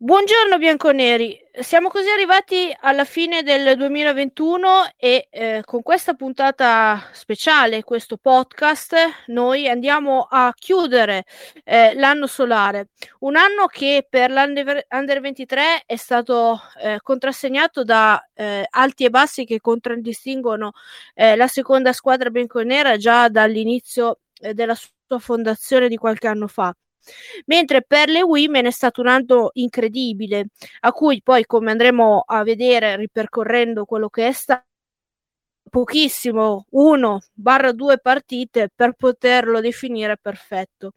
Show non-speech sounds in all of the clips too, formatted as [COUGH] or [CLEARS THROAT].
Buongiorno bianconeri, siamo così arrivati alla fine del 2021 e eh, con questa puntata speciale, questo podcast, noi andiamo a chiudere eh, l'anno solare, un anno che per l'Under 23 è stato eh, contrassegnato da eh, alti e bassi che contraddistinguono eh, la seconda squadra bianconera già dall'inizio eh, della sua fondazione di qualche anno fa. Mentre per le women è stato un anno incredibile, a cui poi, come andremo a vedere ripercorrendo quello che è stato, pochissimo, uno barra due partite per poterlo definire perfetto.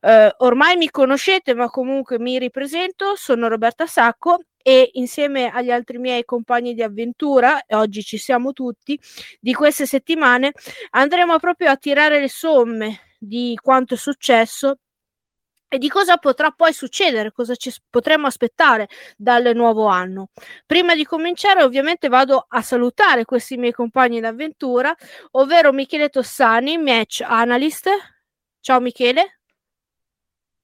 Uh, ormai mi conoscete, ma comunque mi ripresento, sono Roberta Sacco e insieme agli altri miei compagni di avventura, e oggi ci siamo tutti, di queste settimane andremo proprio a tirare le somme di quanto è successo e di cosa potrà poi succedere, cosa ci potremmo aspettare dal nuovo anno. Prima di cominciare, ovviamente, vado a salutare questi miei compagni d'avventura, ovvero Michele Tossani, match analyst. Ciao Michele.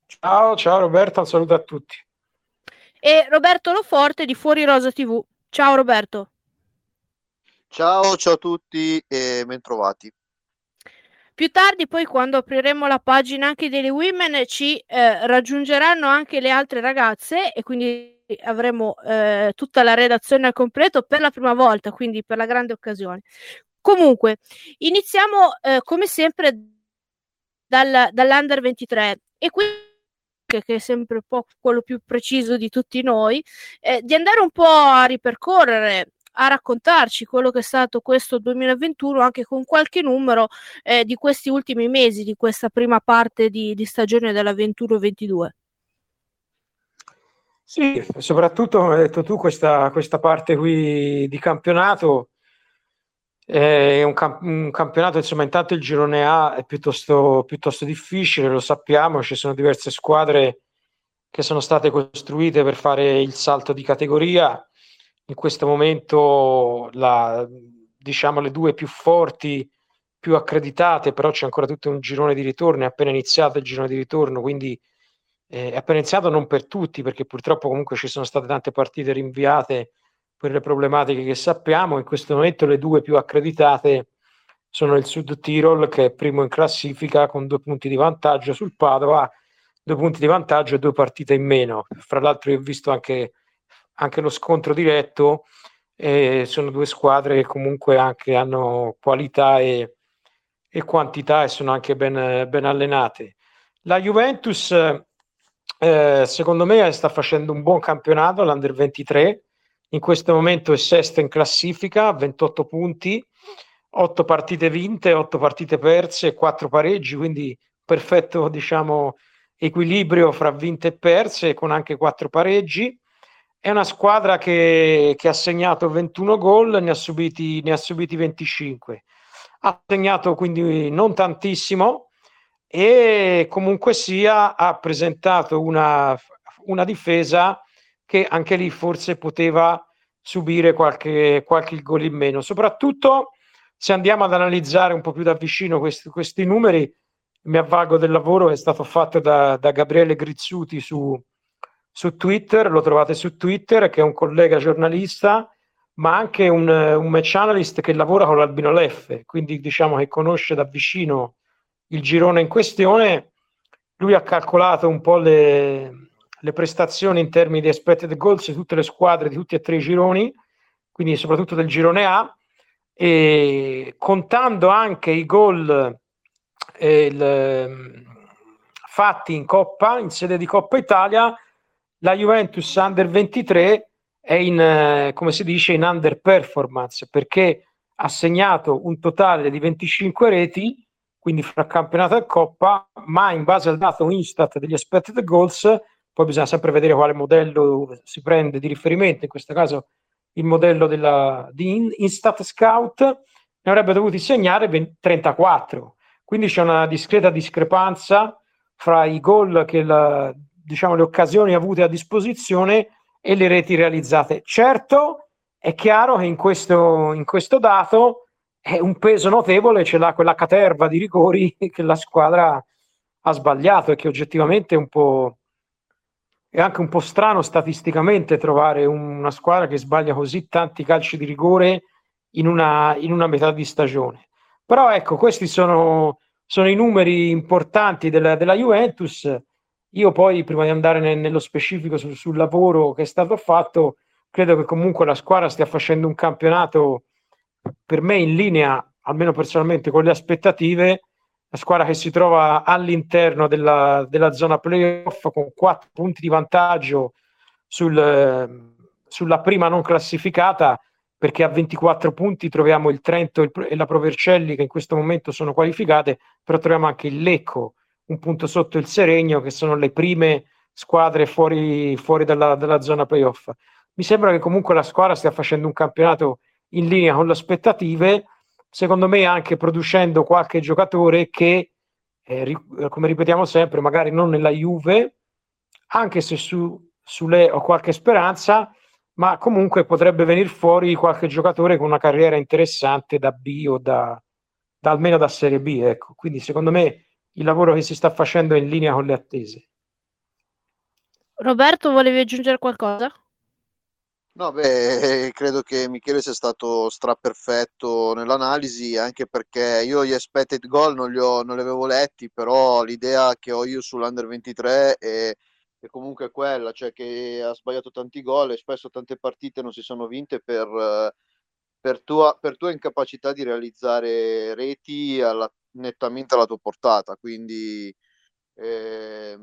Ciao, ciao Roberto, un saluto a tutti. E Roberto Loforte di Fuori Rosa TV. Ciao Roberto. Ciao, ciao a tutti e bentrovati. Più tardi, poi, quando apriremo la pagina anche delle women, ci eh, raggiungeranno anche le altre ragazze e quindi avremo eh, tutta la redazione al completo per la prima volta, quindi per la grande occasione. Comunque, iniziamo eh, come sempre dal, dall'Under 23 e qui che è sempre un po' quello più preciso di tutti noi, eh, di andare un po' a ripercorrere a raccontarci quello che è stato questo 2021 anche con qualche numero eh, di questi ultimi mesi, di questa prima parte di, di stagione della 21-22. Sì, soprattutto hai detto tu questa, questa parte qui di campionato è un, camp- un, campionato, insomma, intanto il girone A è piuttosto, piuttosto difficile, lo sappiamo, ci sono diverse squadre che sono state costruite per fare il salto di categoria in questo momento la, diciamo le due più forti, più accreditate, però c'è ancora tutto un girone di ritorno, è appena iniziato il girone di ritorno, quindi eh, è appena iniziato non per tutti, perché purtroppo comunque ci sono state tante partite rinviate per le problematiche che sappiamo, in questo momento le due più accreditate sono il Sud Tirol che è primo in classifica con due punti di vantaggio sul Padova, due punti di vantaggio e due partite in meno. Fra l'altro io ho visto anche anche lo scontro diretto eh, sono due squadre che comunque anche hanno qualità e, e quantità e sono anche ben, ben allenate. La Juventus, eh, secondo me, sta facendo un buon campionato, l'Under 23, in questo momento è sesta in classifica, 28 punti, 8 partite vinte, 8 partite perse, e 4 pareggi, quindi perfetto diciamo, equilibrio fra vinte e perse, con anche 4 pareggi. È una squadra che, che ha segnato 21 gol, ne ha, subiti, ne ha subiti 25. Ha segnato quindi non tantissimo e comunque sia ha presentato una, una difesa che anche lì forse poteva subire qualche, qualche gol in meno. Soprattutto se andiamo ad analizzare un po' più da vicino questi, questi numeri, mi avvalgo del lavoro che è stato fatto da, da Gabriele Grizzuti su, su Twitter, lo trovate su Twitter, che è un collega giornalista, ma anche un, un match analyst che lavora con l'Albino Leffe, quindi diciamo che conosce da vicino il girone in questione. Lui ha calcolato un po' le, le prestazioni in termini di expected goals di tutte le squadre di tutti e tre i gironi, quindi soprattutto del girone A, e contando anche i gol eh, fatti in Coppa, in sede di Coppa Italia, la Juventus Under 23 è in, eh, come si dice, in underperformance perché ha segnato un totale di 25 reti, quindi fra campionato e coppa, ma in base al dato Instat degli expected goals, poi bisogna sempre vedere quale modello si prende di riferimento, in questo caso il modello della, di Instat Scout, ne avrebbe dovuti segnare 20, 34. Quindi c'è una discreta discrepanza fra i gol che la, diciamo, le occasioni avute a disposizione e le reti realizzate. Certo, è chiaro che in questo, in questo dato è un peso notevole ce l'ha quella caterva di rigori [LAUGHS] che la squadra ha sbagliato e che oggettivamente è un po', è anche un po' strano statisticamente trovare una squadra che sbaglia così tanti calci di rigore in una, in una metà di stagione. Però ecco, questi sono, sono i numeri importanti della, della, Juventus. Io poi, prima di andare ne, nello specifico sul, sul, lavoro che è stato fatto, credo che comunque la squadra stia facendo un campionato per me in linea, almeno personalmente, con le aspettative. La squadra che si trova all'interno della, della zona playoff con quattro punti di vantaggio sul, sulla prima non classificata perché a 24 punti troviamo il Trento e la Provercelli che in questo momento sono qualificate, però troviamo anche il Lecco, un punto sotto il Seregno, che sono le prime squadre fuori, fuori dalla, dalla, zona playoff. Mi sembra che comunque la squadra stia facendo un campionato in linea con le aspettative, secondo me anche producendo qualche giocatore che, eh, come ripetiamo sempre, magari non nella Juve, anche se su, su lei ho qualche speranza, ma comunque potrebbe venire fuori qualche giocatore con una carriera interessante da B o da, da almeno da Serie B. Ecco. Quindi secondo me il lavoro che si sta facendo è in linea con le attese. Roberto, volevi aggiungere qualcosa? No, beh, [LAUGHS] credo che Michele sia stato straperfetto nell'analisi, anche perché io gli expected goal non li, ho, non li avevo letti, però l'idea che ho io sull'Under 23 è, è comunque quella, cioè che ha sbagliato tanti gol e spesso tante partite non si sono vinte per, per, tua, per tua incapacità di realizzare reti alla, nettamente alla tua portata, quindi... Eh,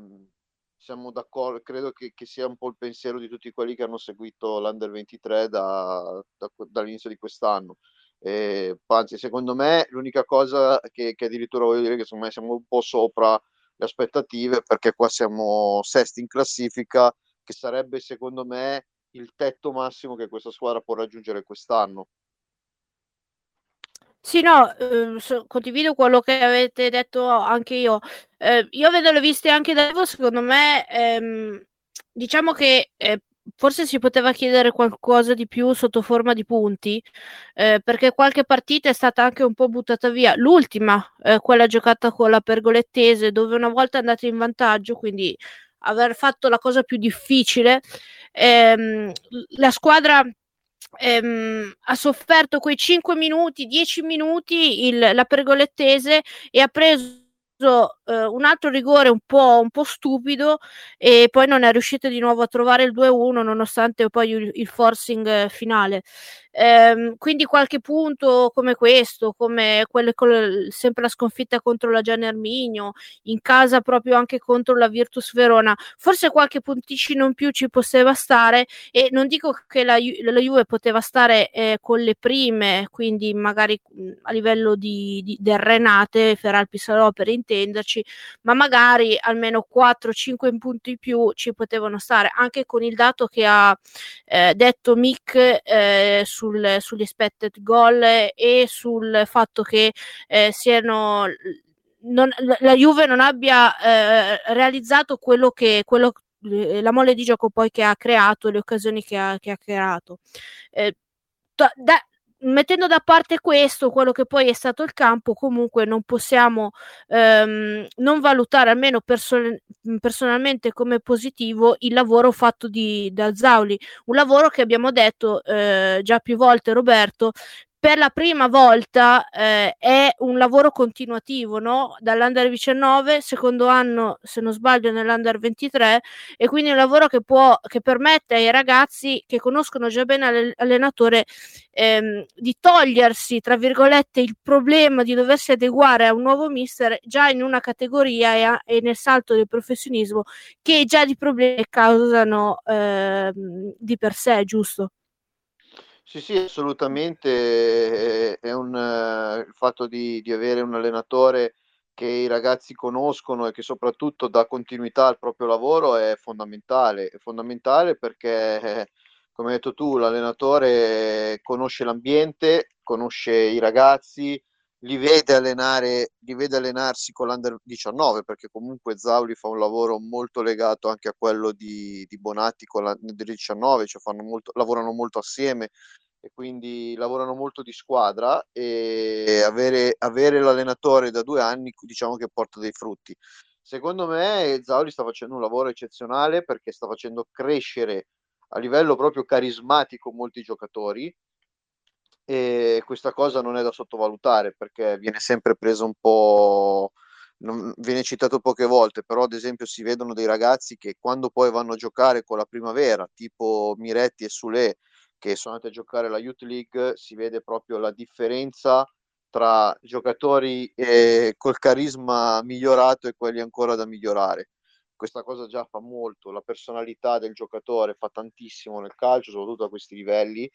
siamo d'accordo, credo che, che, sia un po' il pensiero di tutti quelli che hanno seguito l'Under 23 da, da, dall'inizio di quest'anno. E, anzi, secondo me l'unica cosa che, che addirittura voglio dire è che secondo me siamo un po' sopra le aspettative perché qua siamo sesti in classifica, che sarebbe secondo me il tetto massimo che questa squadra può raggiungere quest'anno. Sì, no, eh, so, condivido quello che avete detto anche io. Eh, io le viste anche da voi, secondo me, ehm, diciamo che eh, forse si poteva chiedere qualcosa di più sotto forma di punti, eh, perché qualche partita è stata anche un po' buttata via. L'ultima, eh, quella giocata con la Pergolettese, dove una volta andate in vantaggio, quindi aver fatto la cosa più difficile, ehm, la squadra ehm, ha sofferto quei 5 minuti, 10 minuti il, la pergolettese e ha preso eh, un altro rigore un po', un po', stupido e poi non è riuscito di nuovo a trovare il 2-1 nonostante poi il, il forcing finale. Ehm, quindi qualche punto come questo, come quelle con sempre la sconfitta contro la Gian Erminio, in casa proprio anche contro la Virtus Verona, forse qualche punticino in più ci poteva stare e non dico che la, la Juve poteva stare eh, con le prime, quindi magari a livello di, di, del Renate, Feral Pisarò per intenderci, ma magari almeno 4-5 punti in più ci potevano stare, anche con il dato che ha eh, detto Mick eh, su sul, sugli expected goal e sul fatto che eh, siano non, la Juve non abbia eh, realizzato quello che quello, eh, la mole di gioco poi che ha creato, le occasioni che ha, che ha creato. Eh, da, mettendo da parte questo, quello che poi è stato il campo, comunque non possiamo ehm, non valutare almeno person- personalmente come positivo il lavoro fatto di, da Zauli, un lavoro che abbiamo detto eh, già più volte Roberto, per la prima volta eh, è un lavoro continuativo, no? Dall'Under 19, secondo anno, se non sbaglio, nell'Under 23, e quindi un lavoro che può, che permette ai ragazzi che conoscono già bene l'allenatore ehm, di togliersi, tra virgolette, il problema di doversi adeguare a un nuovo mister già in una categoria e, a, e nel salto del professionismo che già di problemi causano ehm, di per sé, giusto? Sì, sì, assolutamente. È un, eh, il fatto di, di avere un allenatore che i ragazzi conoscono e che soprattutto dà continuità al proprio lavoro è fondamentale. È fondamentale perché, come hai detto tu, l'allenatore conosce l'ambiente, conosce i ragazzi, li vede, allenare, li vede allenarsi con l'Under 19 perché comunque Zauli fa un lavoro molto legato anche a quello di, di Bonatti con l'Under 19, cioè molto, lavorano molto assieme e quindi lavorano molto di squadra e avere, avere l'allenatore da due anni diciamo che porta dei frutti. Secondo me Zauli sta facendo un lavoro eccezionale perché sta facendo crescere a livello proprio carismatico molti giocatori e questa cosa non è da sottovalutare perché viene sempre preso un po' non, viene citato poche volte, però ad esempio si vedono dei ragazzi che quando poi vanno a giocare con la primavera, tipo Miretti e Sule, che sono andati a giocare la Youth League, si vede proprio la differenza tra giocatori eh, col carisma migliorato e quelli ancora da migliorare. Questa cosa già fa molto, la personalità del giocatore fa tantissimo nel calcio, soprattutto a questi livelli,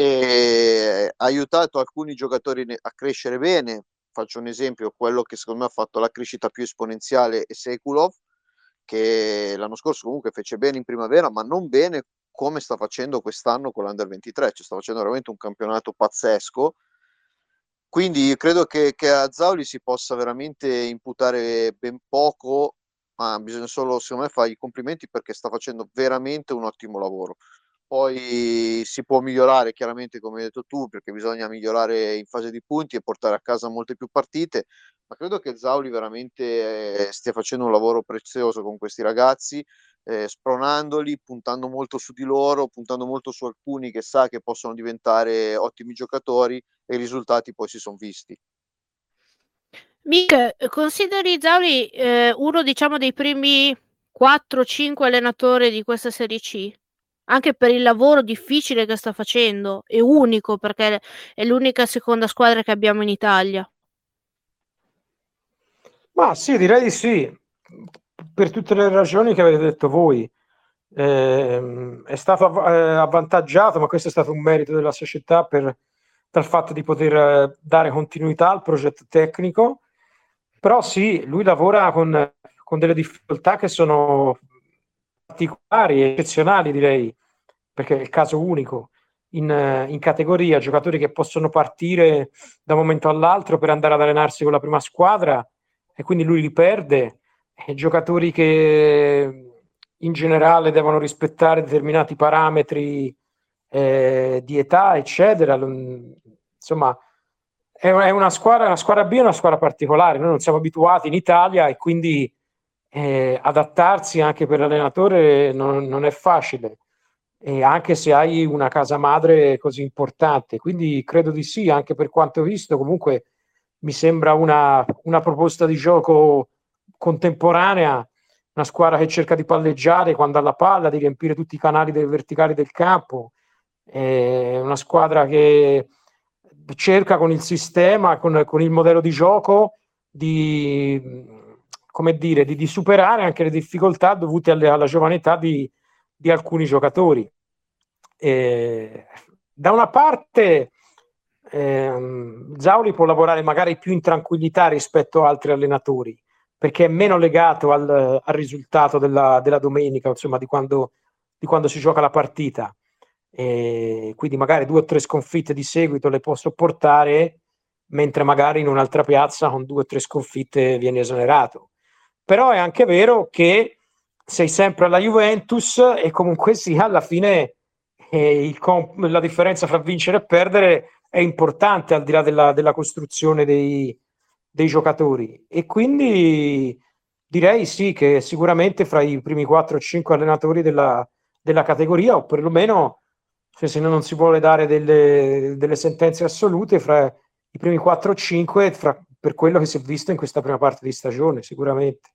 e ha aiutato alcuni giocatori a crescere bene, faccio un esempio, quello che secondo me ha fatto la crescita più esponenziale è Sekulov, che l'anno scorso comunque fece bene in primavera, ma non bene come sta facendo quest'anno con l'Under 23, cioè sta facendo veramente un campionato pazzesco. Quindi credo che, che a Zauli si possa veramente imputare ben poco, ma bisogna solo, secondo me, fare i complimenti perché sta facendo veramente un ottimo lavoro. Poi si può migliorare chiaramente come hai detto tu perché bisogna migliorare in fase di punti e portare a casa molte più partite, ma credo che Zauli veramente eh, stia facendo un lavoro prezioso con questi ragazzi, eh, spronandoli, puntando molto su di loro, puntando molto su alcuni che sa che possono diventare ottimi giocatori e i risultati poi si sono visti. Mick, consideri Zauli eh, uno diciamo dei primi 4-5 allenatori di questa Serie C? Anche per il lavoro difficile che sta facendo, è unico perché è l'unica seconda squadra che abbiamo in Italia. Ma sì, direi di sì, per tutte le ragioni che avete detto voi. Eh, è stato eh, avvantaggiato, ma questo è stato un merito della società per, dal fatto di poter eh, dare continuità al progetto tecnico. Però sì, lui lavora con, con delle difficoltà che sono particolari, eccezionali direi, perché è il caso unico in, in, categoria, giocatori che possono partire da un momento all'altro per andare ad allenarsi con la prima squadra e quindi lui li perde, e giocatori che in generale devono rispettare determinati parametri eh, di età, eccetera. Insomma, è una squadra, una squadra B è una squadra particolare, noi non siamo abituati in Italia e quindi eh, adattarsi anche per l'allenatore non, non è facile, e anche se hai una casa madre così importante. Quindi credo di sì, anche per quanto visto, comunque mi sembra una, una proposta di gioco contemporanea, una squadra che cerca di palleggiare quando ha la palla, di riempire tutti i canali del verticali del campo, è una squadra che cerca con il sistema, con, con il modello di gioco di come dire, di, di, superare anche le difficoltà dovute alle, alla giovane età di, di alcuni giocatori. E, da una parte ehm, Zauli può lavorare magari più in tranquillità rispetto a altri allenatori, perché è meno legato al, al risultato della, della, domenica, insomma, di quando, di quando si gioca la partita. E quindi magari due o tre sconfitte di seguito le può sopportare, mentre magari in un'altra piazza con due o tre sconfitte viene esonerato però è anche vero che sei sempre alla Juventus e comunque sia alla fine eh, comp- la differenza fra vincere e perdere è importante al di là della, della costruzione dei, dei, giocatori. E quindi direi sì che sicuramente fra i primi 4 o 5 allenatori della, della categoria o perlomeno cioè se non si vuole dare delle, delle sentenze assolute fra i primi 4 o 5 fra, per quello che si è visto in questa prima parte di stagione sicuramente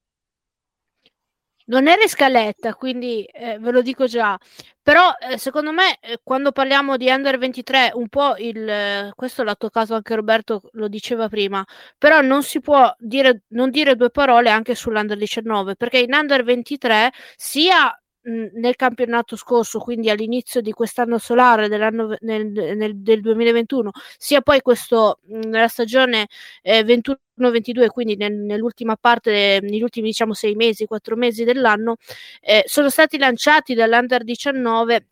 non era in scaletta, quindi eh, ve lo dico già. Però eh, secondo me eh, quando parliamo di Under 23, un po' il eh, questo l'ha toccato anche Roberto, lo diceva prima, però non si può dire, non dire due parole anche sull'Under 19, perché in Under 23 sia nel campionato scorso, quindi all'inizio di quest'anno solare dell'anno, nel, nel, del 2021, sia poi questo, nella stagione eh, 21-22, quindi nel, nell'ultima parte, negli ultimi diciamo sei mesi, quattro mesi dell'anno, eh, sono stati lanciati dall'Under 19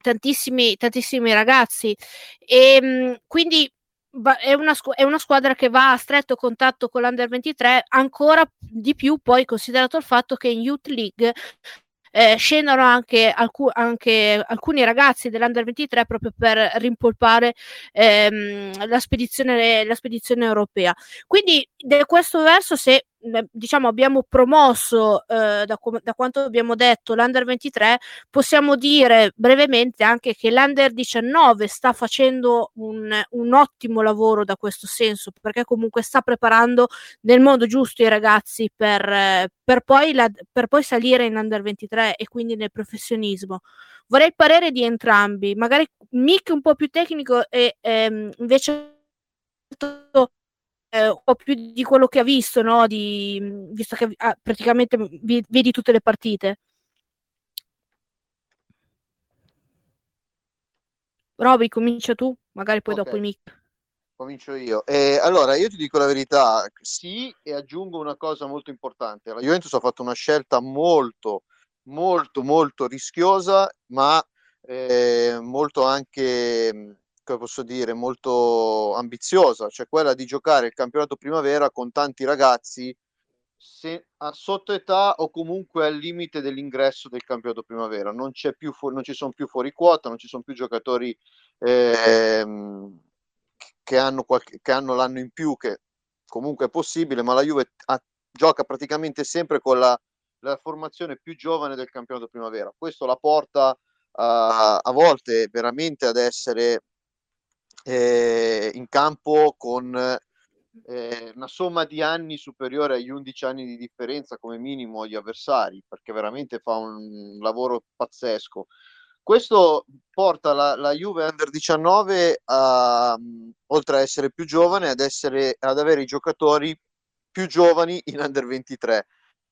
tantissimi, tantissimi ragazzi. E mh, quindi è una, è una, squadra che va a stretto contatto con l'Under 23 ancora di più poi considerato il fatto che in Youth League eh, scendono anche, alcu- anche, alcuni ragazzi dell'Under 23 proprio per rimpolpare ehm, la, spedizione, la spedizione europea. Quindi da questo verso se diciamo abbiamo promosso eh, da, da, quanto abbiamo detto l'Under 23, possiamo dire brevemente anche che l'Under 19 sta facendo un, un ottimo lavoro da questo senso, perché comunque sta preparando nel modo giusto i ragazzi per, per, poi, la, per poi salire in Under 23 e quindi nel professionismo. Vorrei il parere di entrambi, magari Mick un po' più tecnico e ehm, invece eh, un po' più di quello che ha visto, no? di, visto che ah, praticamente vedi tutte le partite. Roby, comincia tu, magari poi okay. dopo il mic. Comincio io. Eh, allora, io ti dico la verità, sì, e aggiungo una cosa molto importante. La Juventus ha fatto una scelta molto, molto, molto rischiosa, ma eh, molto anche posso dire, molto ambiziosa, cioè quella di giocare il campionato primavera con tanti ragazzi se, a sotto età o comunque al limite dell'ingresso del campionato primavera. Non, fu- non ci sono più fuori quota, non ci sono più giocatori ehm, che, hanno qualche, che hanno l'anno in più, che comunque è possibile, ma la Juve ha, gioca praticamente sempre con la, la formazione più giovane del campionato primavera. Questo la porta a, a volte veramente ad essere eh, in campo con eh, una somma di anni superiore agli 11 anni di differenza come minimo agli avversari, perché veramente fa un lavoro pazzesco. Questo porta la, la Juve Under 19 a, oltre a essere più giovane, ad, essere, ad avere i giocatori più giovani in Under 23.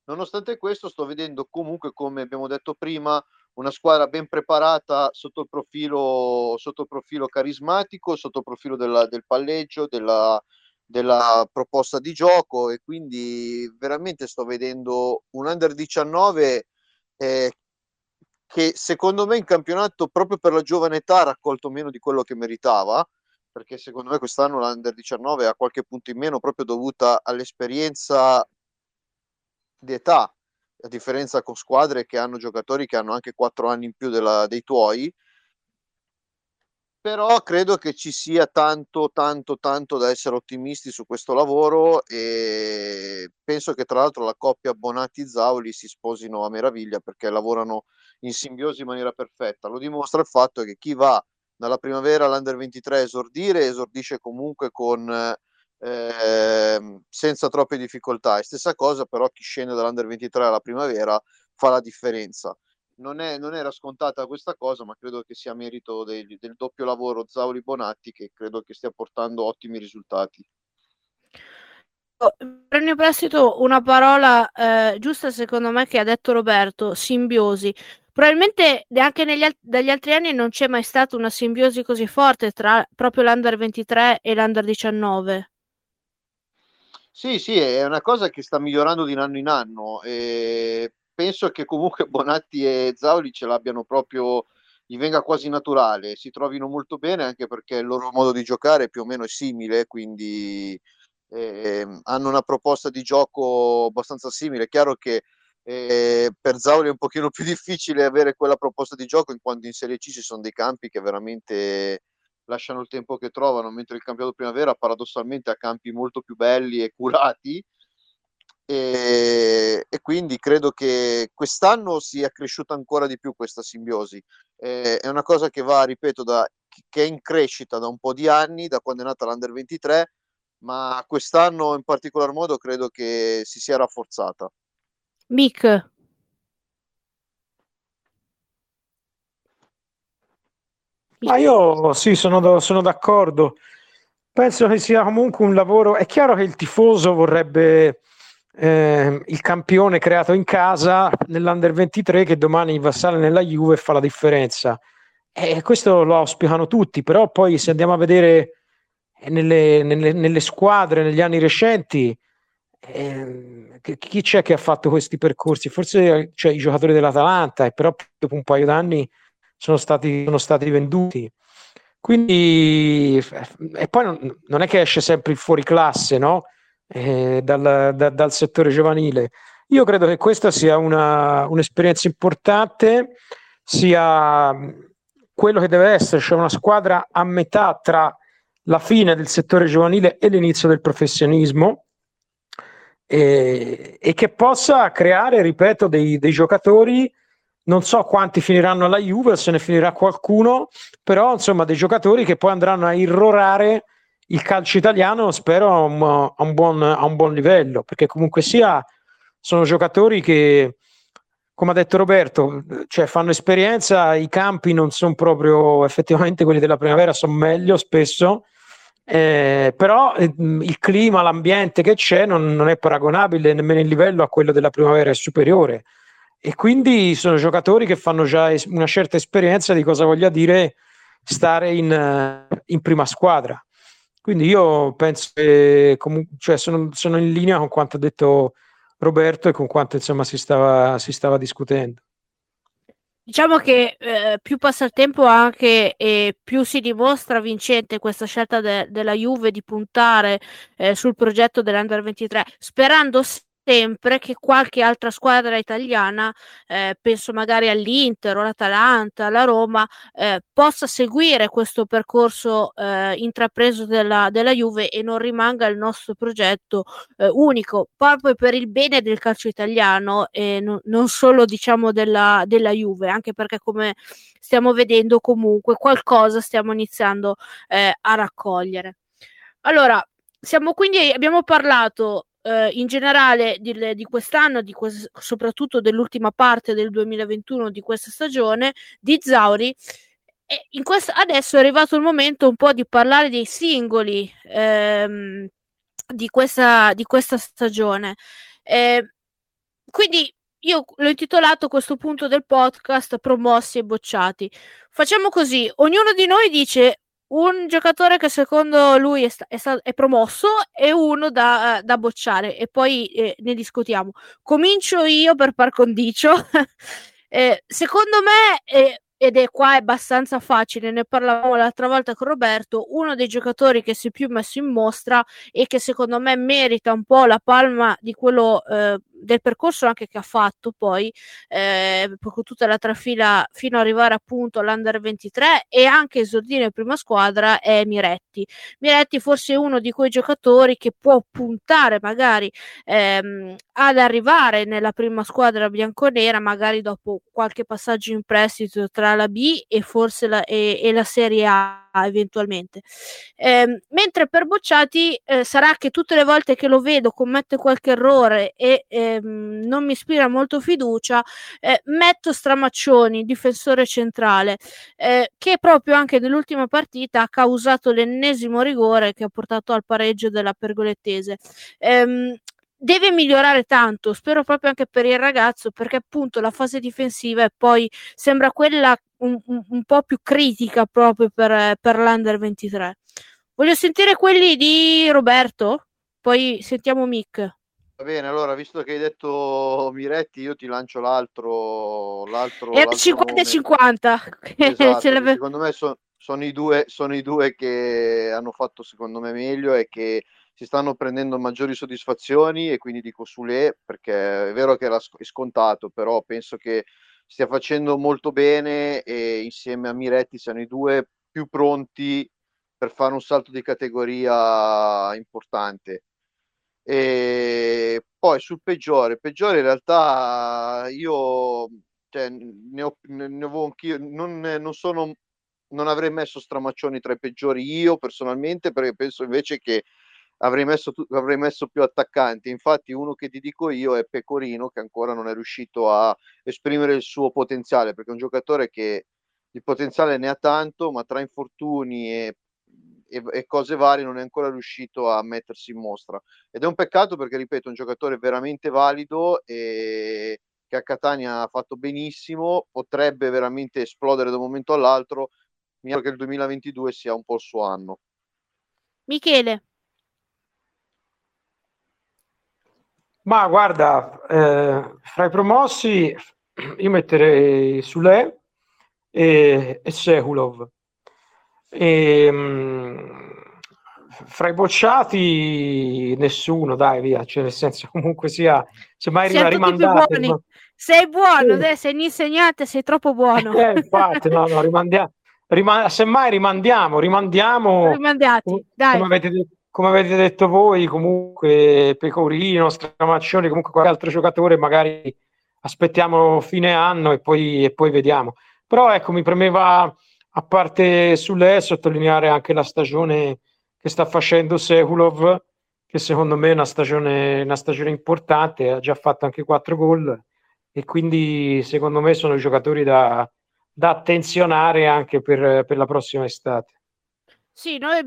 Nonostante questo, sto vedendo comunque, come abbiamo detto prima, una squadra ben preparata sotto il profilo, sotto il profilo carismatico, sotto il profilo della, del palleggio, della, della, proposta di gioco e quindi veramente sto vedendo un under 19 eh, che secondo me in campionato proprio per la giovane età ha raccolto meno di quello che meritava perché secondo me quest'anno l'under 19 ha qualche punto in meno proprio dovuta all'esperienza di età a differenza con squadre che hanno giocatori che hanno anche quattro anni in più della, dei tuoi. Però credo che ci sia tanto, tanto, tanto da essere ottimisti su questo lavoro e penso che tra l'altro la coppia Bonatti-Zauli si sposino a meraviglia perché lavorano in simbiosi in maniera perfetta. Lo dimostra il fatto che chi va dalla primavera all'Under 23 esordire, esordisce comunque con eh, senza troppe difficoltà. E stessa cosa però chi scende dall'Under 23 alla primavera fa la differenza. Non, è, non era scontata questa cosa, ma credo che sia merito del, del doppio lavoro Zauli Bonatti che credo che stia portando ottimi risultati. Prendo in prestito una parola eh, giusta secondo me che ha detto Roberto, simbiosi. Probabilmente anche negli al- dagli altri anni non c'è mai stata una simbiosi così forte tra proprio l'Under 23 e l'Under 19. Sì, sì, è una cosa che sta migliorando di anno in anno e penso che comunque [LAUGHS] Bonatti e Zauli ce l'abbiano proprio, gli venga quasi naturale, si trovino molto bene anche perché il loro modo di giocare più o meno è simile, quindi eh, hanno una proposta di gioco abbastanza simile. È chiaro che eh, per Zauli è un pochino più [LAUGHS] difficile avere quella proposta di gioco in quanto in Serie C ci sono dei campi che veramente lasciano il tempo che trovano, mentre il campionato primavera paradossalmente ha campi molto più belli e curati. E, e quindi credo che quest'anno sia cresciuta ancora di più questa simbiosi. Eh, è una cosa che va, ripeto, da, che è in crescita da un po' di anni, da quando è nata l'Under 23, ma quest'anno in particolar modo credo che si sia rafforzata. Mick, Ma io sì, sono, sono d'accordo. Penso che sia comunque un lavoro. È chiaro che il tifoso vorrebbe eh, il campione creato in casa nell'Under 23 che domani va a sale nella Juve e fa la differenza. E questo lo auspicano tutti, però poi se andiamo a vedere nelle, nelle, nelle squadre negli anni recenti, eh, chi c'è che ha fatto questi percorsi? Forse cioè, i giocatori dell'Atalanta, però dopo un paio d'anni sono stati, sono stati venduti. Quindi, e poi non, non, è che esce sempre il fuori classe no? eh, dal, da, dal, settore giovanile. Io credo che questa sia una, un'esperienza importante, sia quello che deve essere, cioè una squadra a metà tra la fine del settore giovanile e l'inizio del professionismo. e, e che possa creare, ripeto, dei, dei giocatori non so quanti finiranno alla Juve, se ne finirà qualcuno, però insomma dei giocatori che poi andranno a irrorare il calcio italiano, spero a un, a un, buon, a un buon, livello, perché comunque sia sono giocatori che, come ha detto Roberto, cioè fanno esperienza, i campi non sono proprio effettivamente quelli della primavera, sono meglio spesso, eh, però eh, il clima, l'ambiente che c'è non, non è paragonabile nemmeno il livello a quello della primavera, è superiore e quindi sono giocatori che fanno già es- una certa esperienza di cosa voglia dire stare in, in prima squadra. Quindi io penso che comunque, cioè sono, sono, in linea con quanto ha detto Roberto e con quanto insomma si stava, si stava discutendo. Diciamo che eh, più passa il tempo anche e più si dimostra vincente questa scelta de- della Juve di puntare eh, sul progetto dell'Under 23, sperando sempre che qualche altra squadra italiana, eh, penso magari all'Inter o all'Atalanta, alla Roma, eh, possa seguire questo percorso eh, intrapreso della, della, Juve e non rimanga il nostro progetto eh, unico, proprio per il bene del calcio italiano e no, non solo diciamo della, della Juve, anche perché come stiamo vedendo comunque qualcosa stiamo iniziando eh, a raccogliere. Allora, siamo quindi, abbiamo parlato eh, in generale di, di quest'anno, di que- soprattutto dell'ultima parte del 2021 di questa stagione, di Zauri. E in quest- adesso è arrivato il momento un po' di parlare dei singoli ehm, di, questa, di questa stagione. Eh, quindi io l'ho intitolato questo punto del podcast promossi e bocciati. Facciamo così, ognuno di noi dice un giocatore che secondo lui è, sta- è, sta- è promosso e uno da, da bocciare e poi eh, ne discutiamo. Comincio io per par condicio. [LAUGHS] eh, secondo me, eh, ed è qua abbastanza facile, ne parlavamo l'altra volta con Roberto, uno dei giocatori che si è più messo in mostra e che secondo me merita un po' la palma di quello eh, del percorso anche che ha fatto poi eh, tutta la trafila fino ad arrivare appunto all'Under 23 e anche esordire in prima squadra è Miretti. Miretti forse è uno di quei giocatori che può puntare magari ehm, ad arrivare nella prima squadra bianconera magari dopo qualche passaggio in prestito tra la B e forse la, e, e la Serie A eventualmente. Eh, mentre per Bocciati eh, sarà che tutte le volte che lo vedo commette qualche errore e ehm, non mi ispira molto fiducia, eh, metto Stramaccioni, difensore centrale, eh, che proprio anche nell'ultima partita ha causato l'ennesimo rigore che ha portato al pareggio della Pergolettese. Ehm, deve migliorare tanto, spero proprio anche per il ragazzo, perché appunto la fase difensiva e poi sembra quella un, un, un po' più critica proprio per, per l'Under 23. Voglio sentire quelli di Roberto, poi sentiamo Mick. Va bene, allora, visto che hai detto Miretti, io ti lancio l'altro. l'altro Era 50 e 50. Esatto, [LAUGHS] secondo me so, sono, i due, sono i due che hanno fatto, secondo me, meglio e che si stanno prendendo maggiori soddisfazioni e quindi dico Sule perché è vero che era scontato, però penso che stia facendo molto bene e insieme a Miretti siano i due più pronti per fare un salto di categoria importante. E poi sul peggiore, peggiore in realtà io cioè, ne, ho, ne avevo anch'io, non, non sono non avrei messo Stramaccioni tra i peggiori io personalmente perché penso invece che avrei messo, avrei messo più attaccanti. Infatti, uno che ti dico io è Pecorino, che ancora non è riuscito a esprimere il suo potenziale, perché è un giocatore che di potenziale ne ha tanto, ma tra infortuni e, e, e cose varie non è ancora riuscito a mettersi in mostra. Ed è un peccato perché, ripeto, è un giocatore veramente valido e che a Catania ha fatto benissimo, potrebbe veramente esplodere da un momento all'altro. Mi auguro che il 2022 sia un po' il suo anno. Michele. Ma guarda, eh, fra i promossi io metterei Sule e, e Sehulov. E, mh, mm, fra i bocciati nessuno, dai via, cioè nel senso [LAUGHS] comunque sia, se mai Siamo rimandate... Ma... Sei buono, sì. sei un insegnante, sei troppo buono. Eh, infatti, no, no, rimandiamo, rimand- semmai rimandiamo, rimandiamo... Rimandati, dai. Come avete, come avete detto voi, comunque Pecorino, Stramaccioni, comunque qualche altro giocatore, magari aspettiamo fine anno e poi, e poi vediamo. Però ecco, mi premeva, a parte sulle, sottolineare anche la stagione che sta facendo Sekulov, che secondo me è una stagione, una stagione importante, ha già fatto anche quattro gol e quindi secondo me sono giocatori da, da attenzionare anche per, per la prossima estate. Sì, noi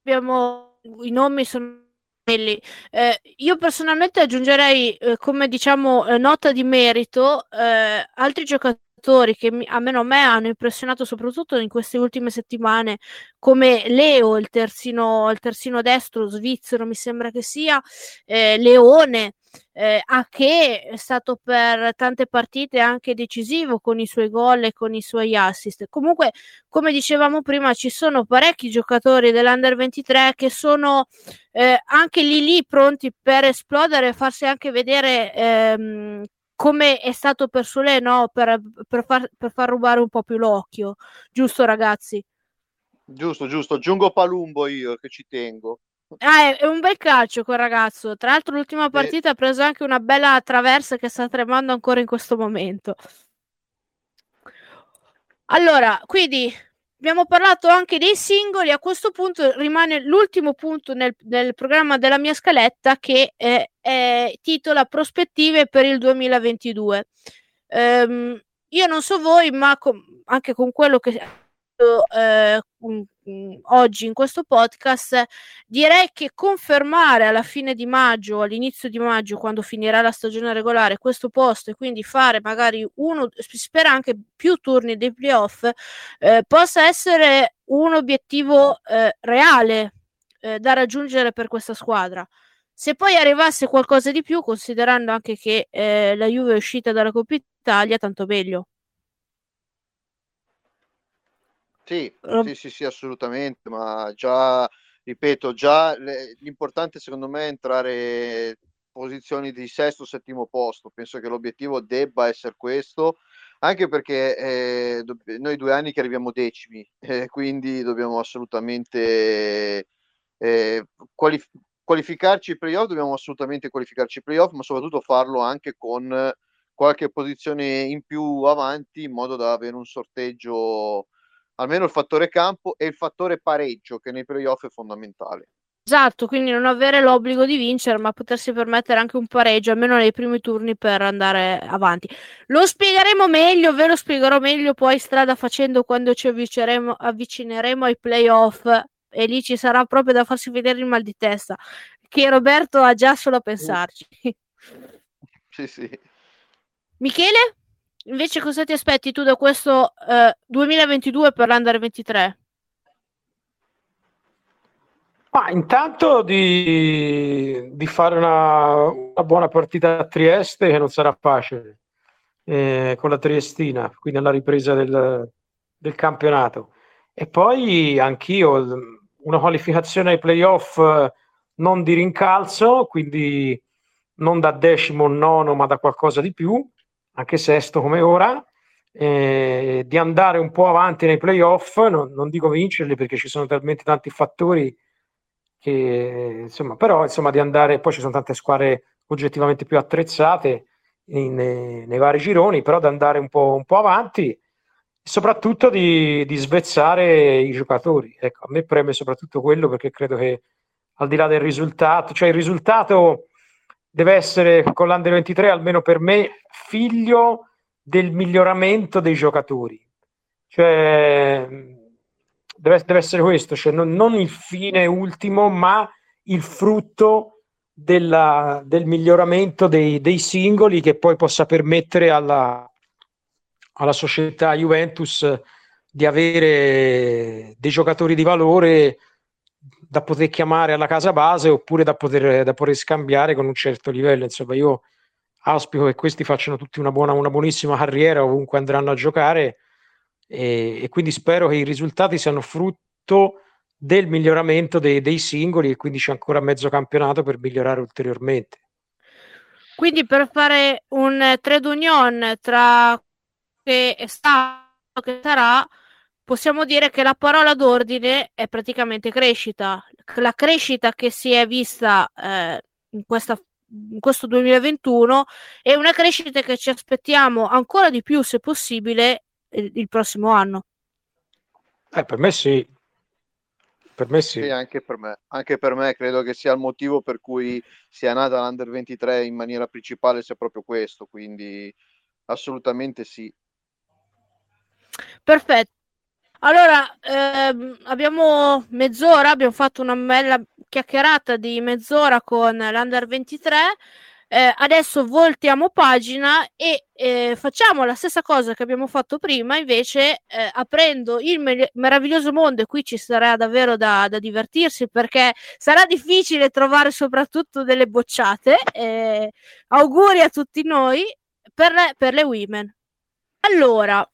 abbiamo i nomi sono quelli. Eh, io personalmente aggiungerei eh, come diciamo eh, nota di merito eh, altri giocatori che mi, almeno a me hanno impressionato soprattutto in queste ultime settimane come Leo, il terzino, il terzino destro svizzero mi sembra che sia, eh, Leone, eh, a che è stato per tante partite anche decisivo con i suoi gol e con i suoi assist. Comunque, come dicevamo prima, ci sono parecchi giocatori dell'Under 23 che sono eh, anche lì lì pronti per esplodere e farsi anche vedere ehm, come è stato per Sole, no? Per, per, far, per far rubare un po' più l'occhio, giusto ragazzi? Giusto, giusto, aggiungo Palumbo io che ci tengo. Ah, è, un bel calcio quel ragazzo. Tra l'altro, l'ultima partita eh. ha preso anche una bella traversa che sta tremando ancora in questo momento. Allora, quindi abbiamo parlato anche dei singoli. A questo punto rimane l'ultimo punto nel, nel programma della mia scaletta che è, è titola Prospettive per il 2022. Um, ehm, io non so voi, ma com- anche con quello che eh, oggi in questo podcast, direi che confermare alla fine di maggio, all'inizio di maggio, quando finirà la stagione regolare, questo posto e quindi fare magari uno, si spera anche più turni dei playoff, eh, possa essere un obiettivo eh, reale eh, da raggiungere per questa squadra. Se poi arrivasse qualcosa di più, considerando anche che eh, la Juve è uscita dalla Coppa Italia, tanto meglio. Sì, sì, sì, sì, assolutamente, ma già, ripeto, già le, l'importante secondo me è entrare in posizioni di sesto, settimo posto, penso che l'obiettivo debba essere questo, anche perché eh, do- noi due anni che arriviamo decimi, [LAUGHS] eh, quindi dobbiamo assolutamente eh, qualif- qualificarci ai playoff, dobbiamo assolutamente qualificarci ai playoff, ma soprattutto farlo anche con qualche posizione in più avanti in modo da avere un sorteggio almeno il fattore campo e il fattore pareggio che nei playoff è fondamentale. Esatto, quindi non avere l'obbligo di vincere, ma potersi permettere anche un pareggio, almeno nei primi turni per andare avanti. Lo spiegheremo meglio, ve lo spiegherò meglio poi strada facendo quando ci avvicineremo, avvicineremo ai playoff e lì ci sarà proprio da farsi vedere il mal di testa, che Roberto ha già solo a pensarci. Sì, sì. Michele? Invece cosa ti aspetti tu da questo eh, 2022 per l'Under 23? Ma intanto di, di fare una, una, buona partita a Trieste che non sarà facile eh, con la Triestina, quindi alla ripresa del, del campionato. E poi anch'io una qualificazione ai playoff non di rincalzo, quindi non da decimo o nono, ma da qualcosa di più anche sesto come ora, eh, di andare un po' avanti nei playoff, non, non dico vincerli perché ci sono talmente tanti fattori che insomma, però insomma di andare, poi ci sono tante squadre oggettivamente più attrezzate in, nei vari gironi, però di andare un po', un po avanti e soprattutto di, di, svezzare i giocatori. Ecco, a me preme soprattutto quello perché credo che al di là del risultato, cioè il risultato deve essere con l'Under 23, almeno per me, figlio del miglioramento dei giocatori. Cioè, deve, deve essere questo, cioè non, non, il fine ultimo, ma il frutto della, del miglioramento dei, dei, singoli che poi possa permettere alla, alla società Juventus di avere dei giocatori di valore da poter chiamare alla casa base oppure da poter, da poter scambiare con un certo livello. Insomma, io auspico che questi facciano tutti una, buona, una buonissima carriera ovunque andranno a giocare e, e, quindi spero che i risultati siano frutto del miglioramento dei, dei singoli e quindi c'è ancora mezzo campionato per migliorare ulteriormente. Quindi per fare un trade union tra che è stato che sarà possiamo dire che la parola d'ordine è praticamente crescita. La crescita che si è vista eh, in, questa, in questo 2021 è una crescita che ci aspettiamo ancora di più, se possibile, il, il prossimo anno. Eh, per me sì, per me sì. sì anche, per me. anche per me credo che sia il motivo per cui sia nata l'Under 23 in maniera principale sia proprio questo, quindi assolutamente sì. Perfetto. Allora, ehm, abbiamo mezz'ora, abbiamo fatto una bella chiacchierata di mezz'ora con l'Under 23. Eh, adesso voltiamo pagina e eh, facciamo la stessa cosa che abbiamo fatto prima, invece eh, aprendo il me- meraviglioso mondo e qui ci sarà davvero da, da, divertirsi perché sarà difficile trovare soprattutto delle bocciate. Eh, auguri a tutti noi per le, per le women. Allora,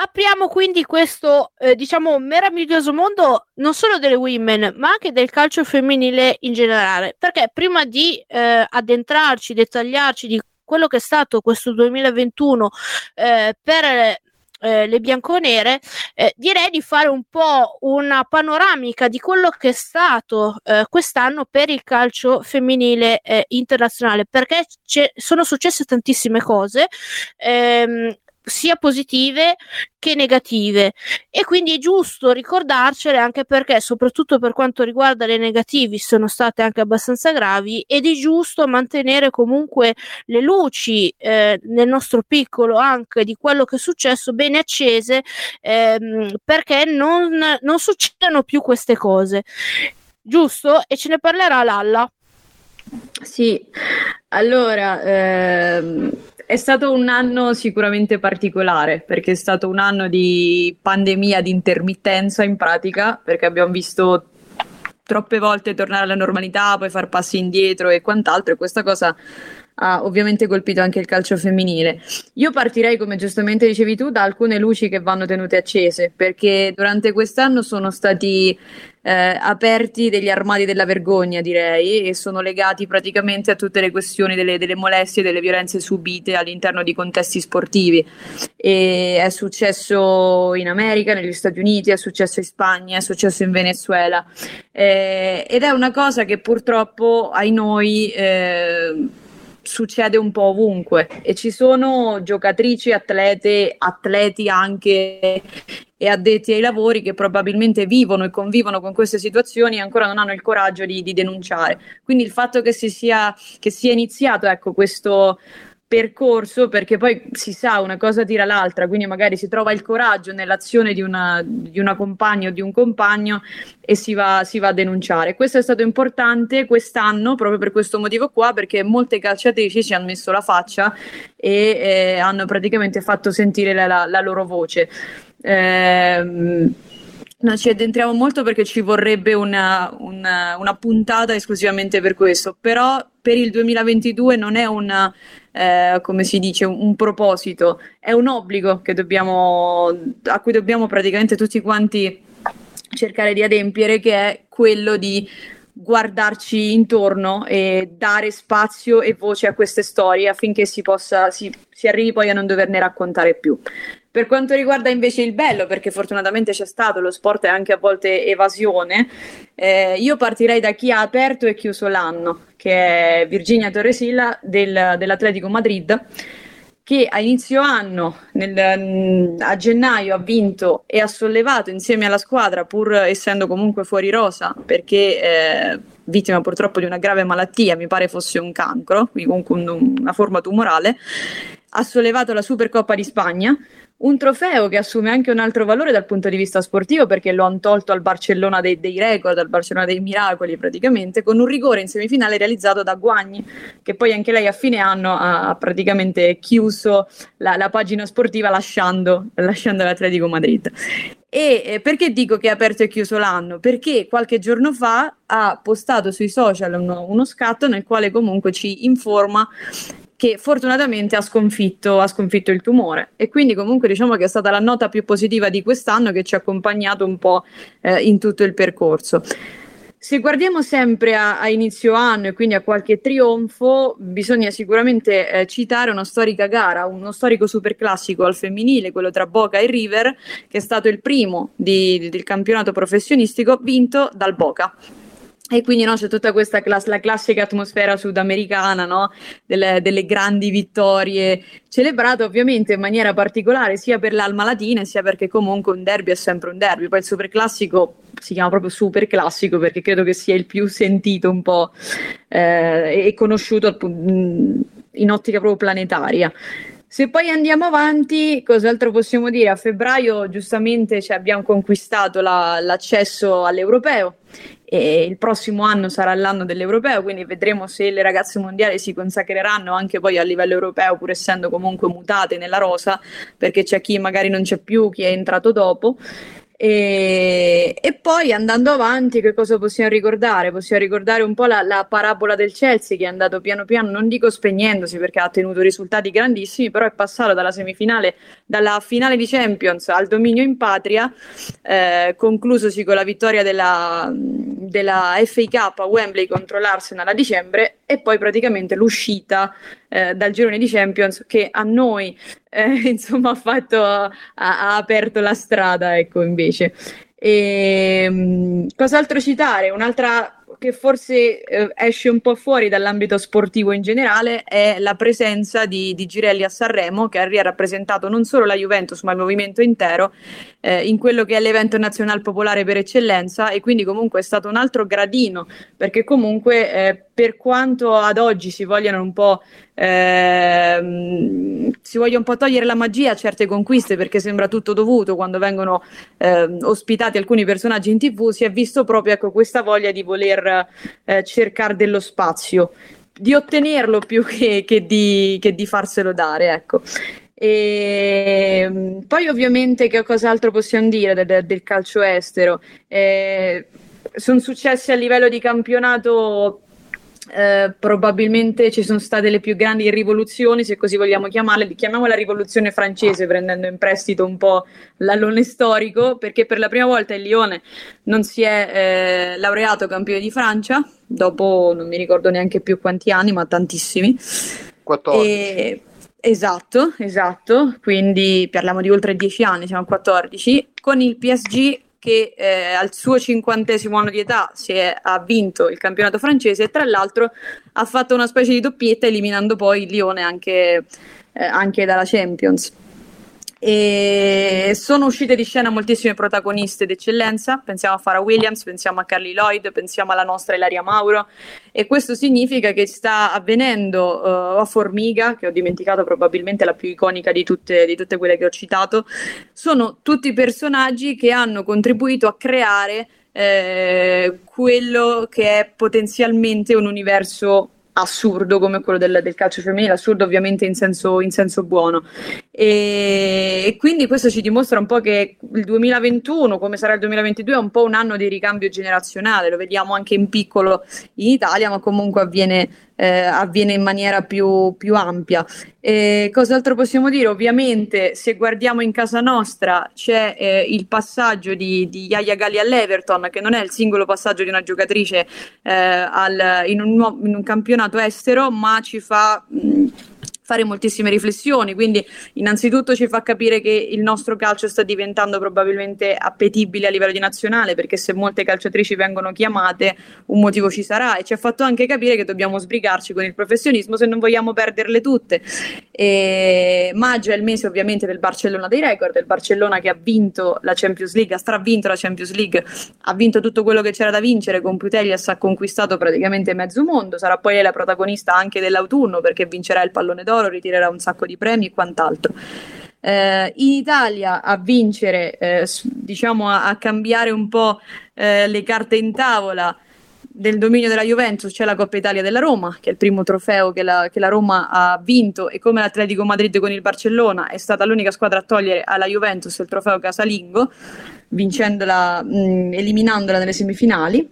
apriamo quindi questo, eh, diciamo, meraviglioso mondo non solo delle women, ma anche del calcio femminile in generale. Perché prima di eh, addentrarci, dettagliarci di quello che è stato questo 2021 eh, per eh, le bianconere, eh, direi di fare un po' una panoramica di quello che è stato eh, quest'anno per il calcio femminile eh, internazionale, perché sono successe tantissime cose. Ehm, sia positive che negative. E quindi è giusto ricordarcele anche perché soprattutto per quanto riguarda le negativi sono state anche abbastanza gravi ed è giusto mantenere comunque le luci eh, nel nostro piccolo anche di quello che è successo bene accese ehm, perché non, non succedano più queste cose. Giusto? E ce ne parlerà Lalla sì, allora ehm, è stato un anno sicuramente particolare perché è stato un anno di pandemia, di intermittenza in pratica, perché abbiamo visto troppe volte tornare alla normalità, poi far passi indietro e quant'altro e questa cosa ha ovviamente colpito anche il calcio femminile. Io partirei, come giustamente dicevi tu, da alcune luci che vanno tenute accese, perché durante quest'anno sono stati eh, aperti degli armadi della vergogna, direi, e sono legati praticamente a tutte le questioni delle, delle molestie e delle violenze subite all'interno di contesti sportivi. E è successo in America, negli Stati Uniti, è successo in Spagna, è successo in Venezuela. Eh, ed è una cosa che purtroppo ai noi. Eh, succede un po' ovunque e ci sono giocatrici, atlete, atleti anche e addetti ai lavori che probabilmente vivono e convivono con queste situazioni e ancora non hanno il coraggio di, di denunciare. Quindi il fatto che si sia, che sia iniziato ecco, questo percorso perché poi si sa una cosa tira l'altra, quindi magari si trova il coraggio nell'azione di una, di una compagna o di un compagno e si va, si va, a denunciare. Questo è stato importante quest'anno proprio per questo motivo qua perché molte calciatrici ci hanno messo la faccia e eh, hanno praticamente fatto sentire la, la, la loro voce. Eh, non ci addentriamo molto perché ci vorrebbe una, una, una, puntata esclusivamente per questo, però per il 2022 non è una, eh, come si dice, un, un, proposito, è un obbligo dobbiamo, a cui dobbiamo praticamente tutti quanti cercare di adempiere, che è quello di guardarci intorno e dare spazio e voce a queste storie affinché si possa si, si arrivi poi a non doverne raccontare più. Per quanto riguarda invece il bello, perché fortunatamente c'è stato, lo sport è anche a volte evasione, eh, io partirei da chi ha aperto e chiuso l'anno, che è Virginia Torresilla del, dell'Atletico Madrid, che a inizio anno, nel, a gennaio, ha vinto e ha sollevato insieme alla squadra, pur essendo comunque fuori rosa, perché eh, vittima purtroppo di una grave malattia, mi pare fosse un cancro, quindi comunque un, una forma tumorale, ha sollevato la Supercoppa di Spagna, un trofeo che assume anche un altro valore dal punto di vista sportivo perché lo hanno tolto al Barcellona dei, dei, record, al Barcellona dei miracoli praticamente, con un rigore in semifinale realizzato da Guagni, che poi anche lei a fine anno ha praticamente chiuso la, la pagina sportiva lasciando, lasciando l'Atletico Madrid. E perché dico che è aperto e chiuso l'anno? Perché qualche giorno fa ha postato sui social uno, uno scatto nel quale comunque ci informa che fortunatamente ha sconfitto, ha sconfitto, il tumore e quindi comunque diciamo che è stata la nota più positiva di quest'anno che ci ha accompagnato un po' eh, in tutto il percorso. se guardiamo sempre a, a, inizio anno e quindi a qualche trionfo, bisogna sicuramente eh, citare una storica gara, uno storico superclassico al femminile, quello tra Boca e River, che è stato il primo di, di, del campionato professionistico vinto dal Boca. E quindi no, c'è tutta questa class- la classica atmosfera sudamericana, no? delle, delle, grandi vittorie, celebrate ovviamente in maniera particolare sia per l'Alma Latina sia perché comunque un derby è sempre un derby. Poi il superclassico si chiama proprio superclassico perché credo che sia il più sentito un po' eh, e conosciuto in ottica proprio planetaria. Se poi andiamo avanti, cos'altro possiamo dire? A febbraio giustamente cioè, abbiamo conquistato la, l'accesso all'europeo e il prossimo anno sarà l'anno dell'europeo, quindi vedremo se le ragazze mondiali si consacreranno anche poi a livello europeo, pur essendo comunque mutate nella rosa, perché c'è chi magari non c'è più, chi è entrato dopo. E, e, poi andando avanti, che cosa possiamo ricordare? Possiamo ricordare un po' la, la, parabola del Chelsea che è andato piano piano, non dico spegnendosi perché ha ottenuto risultati grandissimi, però è passato dalla semifinale, dalla finale di Champions al dominio in patria, eh, conclusosi con la vittoria della, della FA Cup a Wembley contro l'Arsenal a dicembre e poi praticamente l'uscita eh, dal girone di Champions che a noi eh, [LAUGHS] insomma ha, fatto, ha, ha, aperto la strada ecco invece e, ehm, cos'altro citare? Un'altra che forse eh, esce un po' fuori dall'ambito sportivo in generale è la presenza di, di Girelli a Sanremo, che ha rappresentato non solo la Juventus ma il movimento intero eh, in quello che è l'evento nazionale popolare per eccellenza e quindi comunque è stato un altro gradino, perché comunque eh, per quanto ad oggi si vogliano un po' ehm, si voglia un po' togliere la magia a certe conquiste perché sembra tutto dovuto quando vengono eh, ospitati alcuni personaggi in tv si è visto proprio ecco, questa voglia di voler eh, cercare dello spazio di ottenerlo più che, che, di, che di farselo dare ecco e ehm, poi ovviamente che cos'altro possiamo dire del, del calcio estero? Eh, sono successi a livello di campionato eh, probabilmente ci sono state le più grandi rivoluzioni, se così vogliamo chiamarle, chiamiamola rivoluzione francese prendendo in prestito un po' l'allone storico, perché per la prima volta il Lione non si è eh, laureato campione di Francia, dopo non mi ricordo neanche più quanti anni, ma tantissimi. 14. E, esatto, esatto, quindi parliamo di oltre 10 anni, siamo a 14, con il PSG che eh, al suo cinquantesimo anno di età è, ha vinto il campionato francese e tra l'altro ha fatto una specie di doppietta eliminando poi il Lione anche, eh, anche dalla Champions. E sono uscite di scena moltissime protagoniste d'eccellenza, pensiamo a Farah Williams, pensiamo a Carly Lloyd, pensiamo alla nostra Ilaria Mauro. E questo significa che sta avvenendo uh, a Formiga, che ho dimenticato probabilmente la più iconica di tutte, di tutte quelle che ho citato, sono tutti personaggi che hanno contribuito a creare eh, quello che è potenzialmente un universo assurdo come quello del, del calcio femminile, assurdo ovviamente in senso, in senso buono. E, e, quindi questo ci dimostra un po' che il 2021, come sarà il 2022, è un po' un anno di ricambio generazionale, lo vediamo anche in piccolo in Italia, ma comunque avviene eh, avviene in maniera più, più ampia. E cos'altro possiamo dire? Ovviamente, se guardiamo in casa nostra, c'è eh, il passaggio di, di Yaya Galli all'Everton, che non è il singolo passaggio di una giocatrice eh, al, in, un, in, un, campionato estero, ma ci fa. Mh, fare moltissime riflessioni, quindi innanzitutto ci fa capire che il nostro calcio sta diventando probabilmente appetibile a livello di nazionale, perché se molte calciatrici vengono chiamate un motivo ci sarà. E ci ha fatto anche capire che dobbiamo sbrigarci con il professionismo se non vogliamo perderle tutte. E maggio è il mese ovviamente del Barcellona dei record, il Barcellona che ha vinto la Champions League, ha stravinto la Champions League, ha vinto tutto quello che c'era da vincere, con Putellas ha conquistato praticamente mezzo mondo, sarà poi la protagonista anche dell'autunno perché vincerà il pallone d'oro d'oro, ritirerà un sacco di premi e quant'altro. Eh, in Italia a vincere, eh, diciamo a, a, cambiare un po' eh, le carte in tavola del dominio della Juventus c'è la Coppa Italia della Roma, che è il primo trofeo che la, che la, Roma ha vinto e come l'Atletico Madrid con il Barcellona è stata l'unica squadra a togliere alla Juventus il trofeo casalingo, vincendola, mh, eliminandola nelle semifinali.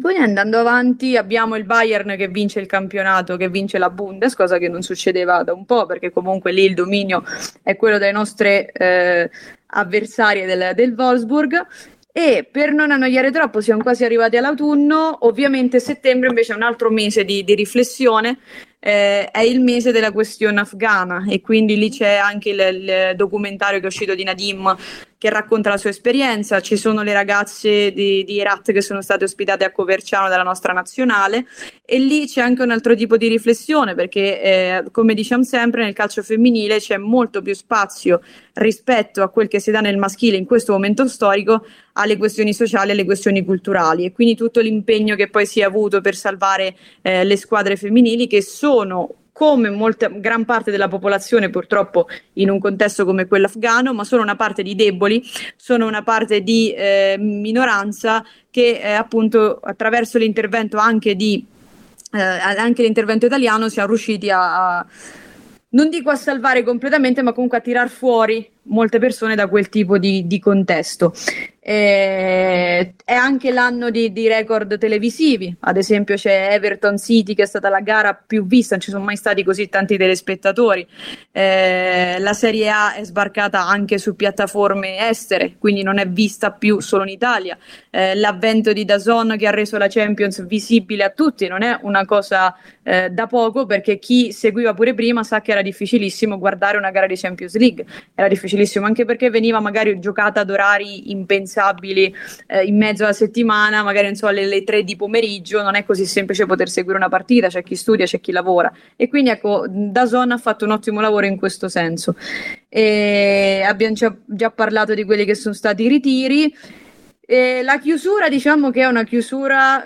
Poi andando avanti abbiamo il Bayern che vince il campionato, che vince la Bundes, cosa che non succedeva da un po', perché comunque lì il dominio è quello delle nostre eh, avversarie del, del Wolfsburg. E per non annoiare troppo, siamo quasi arrivati all'autunno. Ovviamente settembre invece è un altro mese di, di riflessione eh, è il mese della questione afghana e quindi lì c'è anche il, il, documentario che è uscito di Nadim che racconta la sua esperienza, ci sono le ragazze di, di Herat che sono state ospitate a Coverciano dalla nostra nazionale. E lì c'è anche un altro tipo di riflessione perché eh, come diciamo sempre nel calcio femminile c'è molto più spazio rispetto a quel che si dà nel maschile in questo momento storico alle questioni sociali e alle questioni culturali. E quindi tutto l'impegno che poi si è avuto per salvare eh, le squadre femminili che sono come molta, gran parte della popolazione purtroppo in un contesto come quello afghano, ma sono una parte di deboli, sono una parte di eh, minoranza che eh, appunto attraverso l'intervento anche di eh, anche l'intervento italiano siamo riusciti a, a non dico a salvare completamente, ma comunque a tirar fuori molte persone da quel tipo di, di contesto. Eh, è anche l'anno di, di, record televisivi, ad esempio c'è Everton City che è stata la gara più vista, non ci sono mai stati così tanti telespettatori. Eh, la Serie A è sbarcata anche su piattaforme estere, quindi non è vista più solo in Italia. Eh, l'avvento di Dazon che ha reso la Champions visibile a tutti non è una cosa eh, da poco perché chi seguiva pure prima sa che era difficilissimo guardare una gara di Champions League, era difficilissimo anche perché veniva magari giocata ad orari impensabili impensabili eh, in mezzo alla settimana, magari non so, alle, alle 3 di pomeriggio, non è così semplice poter seguire una partita, c'è chi studia, c'è chi lavora. E quindi ecco, Dazon ha fatto un ottimo lavoro in questo senso. E abbiamo già parlato di quelli che sono stati i ritiri. E la chiusura, diciamo che è una chiusura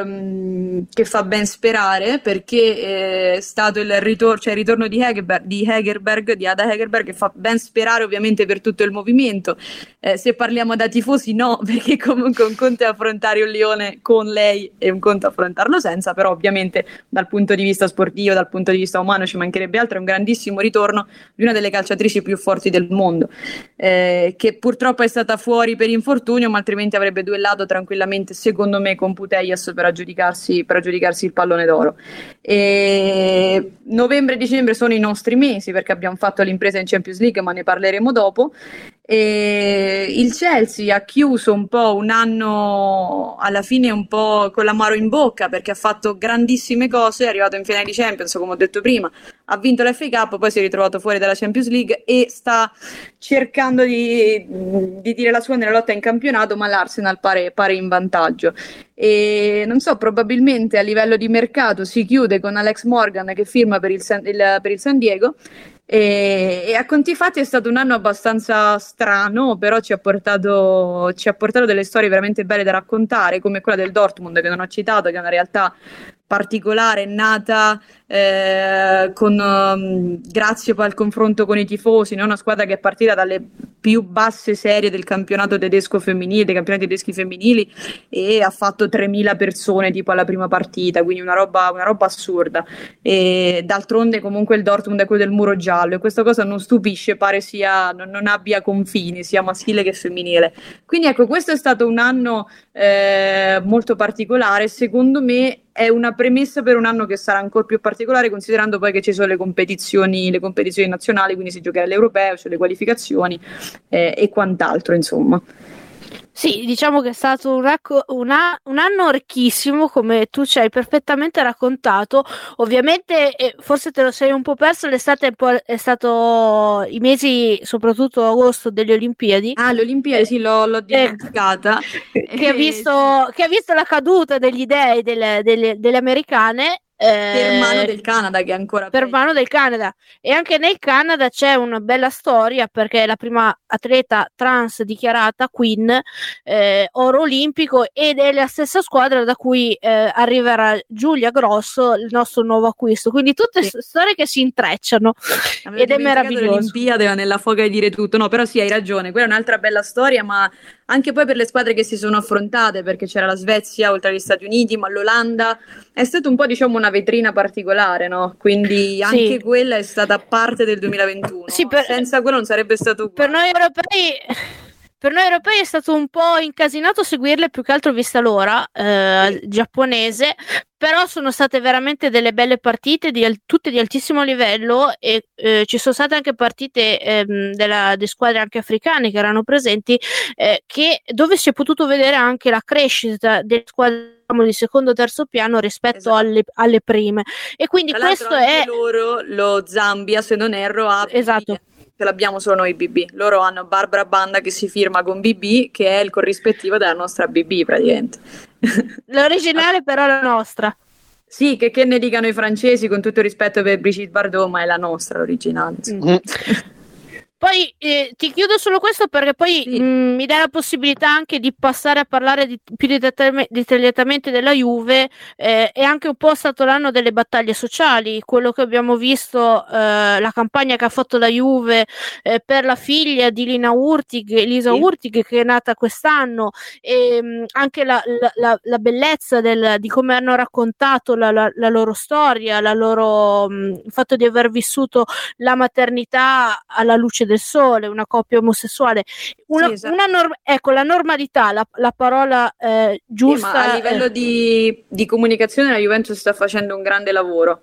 ehm, che fa ben sperare perché è stato il ritorno, cioè il ritorno di, Hegerberg, di Hegerberg, di Ada Hegerberg, che fa ben sperare ovviamente per tutto il movimento. Eh, se parliamo da tifosi, no, [LAUGHS] perché comunque un conto è affrontare un Lione con lei e un conto è affrontarlo senza, però ovviamente dal punto di vista sportivo, dal punto di vista umano ci mancherebbe altro, è un grandissimo ritorno di una delle calciatrici più forti del mondo, eh, che purtroppo è stata fuori per infortunio, ma altrimenti avrebbe duellato tranquillamente, secondo me, con Putellas per aggiudicarsi, per aggiudicarsi il pallone d'oro. E novembre e dicembre sono i nostri mesi perché abbiamo fatto l'impresa in Champions League, ma ne parleremo dopo. E il Chelsea ha chiuso un po' un anno alla fine un po' con l'amaro in bocca perché ha fatto grandissime cose, è arrivato in finale di Champions, come ho detto prima, ha vinto l'FA Cup, poi si è ritrovato fuori dalla Champions League e sta cercando di, di dire la sua nella lotta in campionato, ma l'Arsenal pare, pare in vantaggio. E non so, probabilmente a livello di mercato si chiude con Alex Morgan che firma per il San, il, per il San Diego e, e, a conti fatti è stato un anno abbastanza strano, però ci ha, portato, ci ha portato delle storie veramente belle da raccontare, come quella del Dortmund che non ho citato, che è una realtà particolare, nata eh, con, um, grazie al confronto con i tifosi, no? una squadra che è partita dalle più basse serie del campionato tedesco femminile, dei campionati tedeschi femminili e ha fatto 3.000 persone tipo alla prima partita, quindi una roba, una roba assurda. E d'altronde comunque il Dortmund è quello del muro giallo e questa cosa non stupisce, pare sia, non, non abbia confini, sia maschile che femminile. Quindi ecco, questo è stato un anno eh, molto particolare, secondo me è una premessa per un anno che sarà ancora più particolare, considerando poi che ci sono le competizioni, le competizioni nazionali, quindi si giocherà all'europeo, cioè le qualificazioni eh, e quant'altro, insomma. Sì, diciamo che è stato un, racco- una- un, anno ricchissimo, come tu ci hai perfettamente raccontato. Ovviamente, eh, forse te lo sei un po' perso, l'estate è, è stato i mesi, soprattutto agosto, delle Olimpiadi. Ah, le Olimpiadi, sì, l'ho, l'ho eh, dimenticata. Eh, [LAUGHS] che, ha visto, che, ha visto, la caduta degli dei delle, delle, delle americane per mano eh, del Canada che è ancora per peggio. mano del Canada. E anche nel Canada c'è una bella storia perché è la prima atleta trans dichiarata Queen eh, oro olimpico ed è la stessa squadra da cui eh, arriverà Giulia Grosso il nostro nuovo acquisto. Quindi tutte sì. storie che si intrecciano. Avevo ed è meraviglioso. l'Olimpiade nella foga di dire tutto. No però sì hai ragione quella è un'altra bella storia ma anche poi per le squadre che si sono affrontate, perché c'era la Svezia oltre agli Stati Uniti, ma l'Olanda. È stata un po' diciamo una vetrina particolare, no? Quindi anche sì. quella è stata parte del 2021. Sì, per, Senza quello non sarebbe stato uguale. Per noi europei per noi europei è stato un po' incasinato seguirle più che altro vista l'ora eh, giapponese, però sono state veramente delle belle partite, di, tutte di altissimo livello e eh, ci sono state anche partite ehm, della, di squadre anche africane che erano presenti, eh, che, dove si è potuto vedere anche la crescita delle squadre di secondo o terzo piano rispetto esatto. alle, alle, prime. E quindi questo è. loro, lo Zambia, se non erro, ha. Esatto ce l'abbiamo solo noi BB. Loro hanno Barbara Banda che si firma con BB, che è il corrispettivo della nostra BB praticamente. L'originale però è la nostra. Sì, che, che, ne dicano i francesi, con tutto il rispetto per Brigitte Bardot, ma è la nostra l'originale. Mm. [LAUGHS] Poi eh, ti chiudo solo questo perché poi sì. mh, mm, mi dà la possibilità anche di passare a parlare di, più dettagliatamente della Juve. Eh, è anche un po' stato l'anno delle battaglie sociali, quello che abbiamo visto, eh, la campagna che ha fatto la Juve eh, per la figlia di Lina Urtig, Elisa sì. Urtig, che è nata quest'anno, e mh, mm, anche la, la, la, la bellezza del, di come hanno raccontato la, loro storia, loro, mh, mm, il fatto di aver vissuto la maternità alla luce del del sole, una coppia omosessuale, una, sì, esatto. una norm- ecco la normalità, la, la parola eh, giusta. Sì, a livello di, di comunicazione la Juventus sta facendo un grande lavoro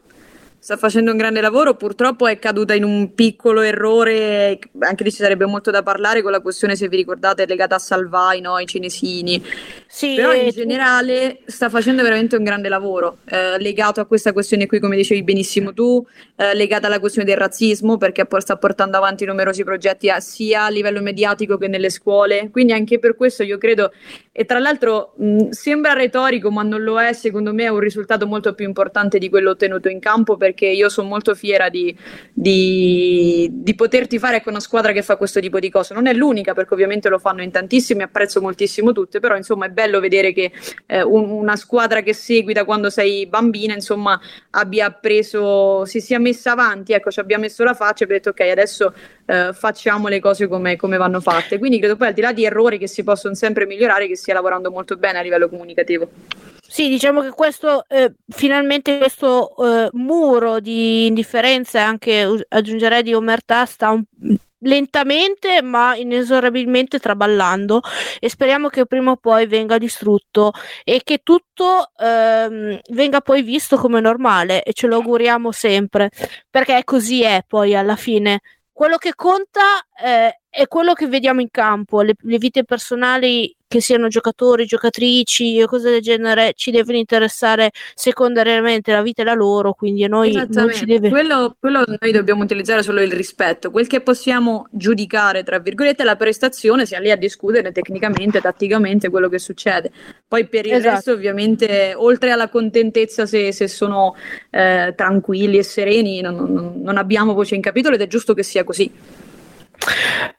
sta facendo un grande lavoro, purtroppo è caduta in un piccolo errore, anche lì ci sarebbe molto da parlare con la questione, se vi ricordate, legata a Salvai, no? i cinesini. Sì, Però in generale sta facendo veramente un grande lavoro, eh, legato a questa questione qui, come dicevi benissimo tu, eh, legata alla questione del razzismo, perché sta portando avanti numerosi progetti a, sia a livello mediatico che nelle scuole. Quindi anche per questo io credo, e tra l'altro mh, sembra retorico, ma non lo è, secondo me è un risultato molto più importante di quello ottenuto in campo. Perché perché io sono molto fiera di, di, di poterti fare con una squadra che fa questo tipo di cose. Non è l'unica, perché ovviamente lo fanno in tantissimi, apprezzo moltissimo tutte, però insomma è bello vedere che eh, un, una squadra che segui da quando sei bambina, insomma, abbia preso, si sia messa avanti, ecco, ci abbia messo la faccia e abbia detto ok, adesso eh, facciamo le cose come, come vanno fatte. Quindi credo poi al di là di errori che si possono sempre migliorare, che stia lavorando molto bene a livello comunicativo. Sì, diciamo che questo eh, finalmente questo eh, muro di indifferenza e anche aggiungerei di omertà sta un, lentamente ma inesorabilmente traballando e speriamo che prima o poi venga distrutto e che tutto ehm, venga poi visto come normale e ce lo auguriamo sempre perché così è poi alla fine. Quello che conta eh, è quello che vediamo in campo le, le vite personali che siano giocatori, giocatrici o cose del genere, ci devono interessare secondariamente la vita e la loro, quindi a noi non ci deve... Quello, quello noi dobbiamo utilizzare solo il rispetto, quel che possiamo giudicare, tra virgolette, la prestazione, sia lì a discutere tecnicamente, tatticamente quello che succede. Poi per il esatto. resto, ovviamente, oltre alla contentezza se, se sono eh, tranquilli e sereni, non, non, non abbiamo voce in capitolo ed è giusto che sia così.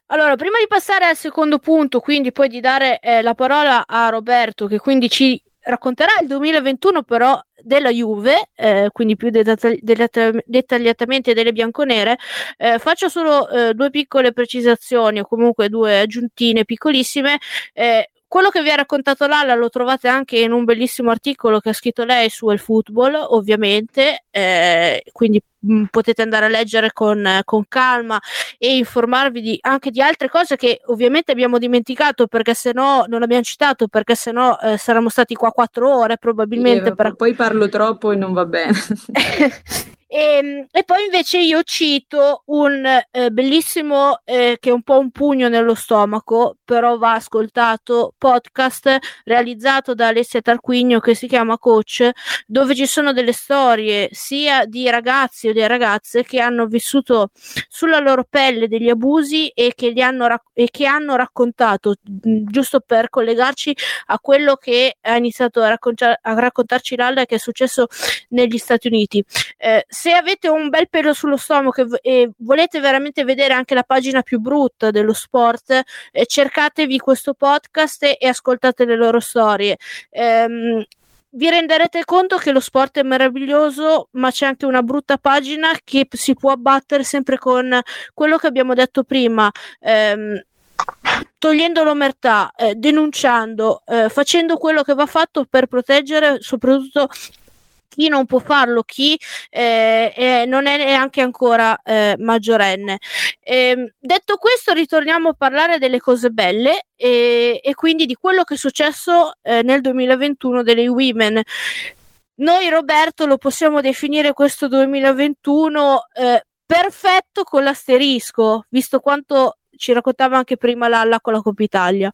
Allora, prima di passare al secondo punto, quindi poi di dare eh, la parola a Roberto, che quindi ci racconterà il 2021 però della Juve, eh, quindi più dettagliatamente delle bianconere, eh, faccio solo eh, due piccole precisazioni o comunque due aggiuntine piccolissime. Eh, quello che vi ha raccontato Lala lo trovate anche in un bellissimo articolo che ha scritto lei su El Football, ovviamente, eh, quindi mh, mm, potete andare a leggere con, eh, con calma e informarvi di, anche di altre cose che ovviamente abbiamo dimenticato perché se no non abbiamo citato perché se no eh, saremmo stati qua quattro ore probabilmente. Io, per... Poi parlo troppo e non va bene. [LAUGHS] [LAUGHS] E, ehm, e, poi invece io cito un eh, bellissimo, eh, che è un po' un pugno nello stomaco, però va ascoltato, podcast realizzato da Alessia Tarquinio che si chiama Coach, dove ci sono delle storie sia di ragazzi o di ragazze che hanno vissuto sulla loro pelle degli abusi e che, li hanno, rac- e che hanno raccontato, giusto per collegarci a quello che ha iniziato a, raccont- a raccontarci Lalla che è successo negli Stati Uniti. Eh, se avete un bel pelo sullo stomaco e, e, volete veramente vedere anche la pagina più brutta dello sport, eh, cercatevi questo podcast e, e ascoltate le loro storie. Ehm, vi renderete conto che lo sport è meraviglioso, ma c'è anche una brutta pagina che si può abbattere sempre con quello che abbiamo detto prima. Ehm, togliendo l'omertà, eh, denunciando, eh, facendo quello che va fatto per proteggere soprattutto chi non può farlo, chi eh, non è neanche ancora eh, maggiorenne. Ehm, detto questo, ritorniamo a parlare delle cose belle e, e quindi di quello che è successo eh, nel 2021 delle Women. Noi Roberto lo possiamo definire questo 2021 eh, perfetto con l'asterisco, visto quanto ci raccontava anche prima Lalla con la Coppa Italia.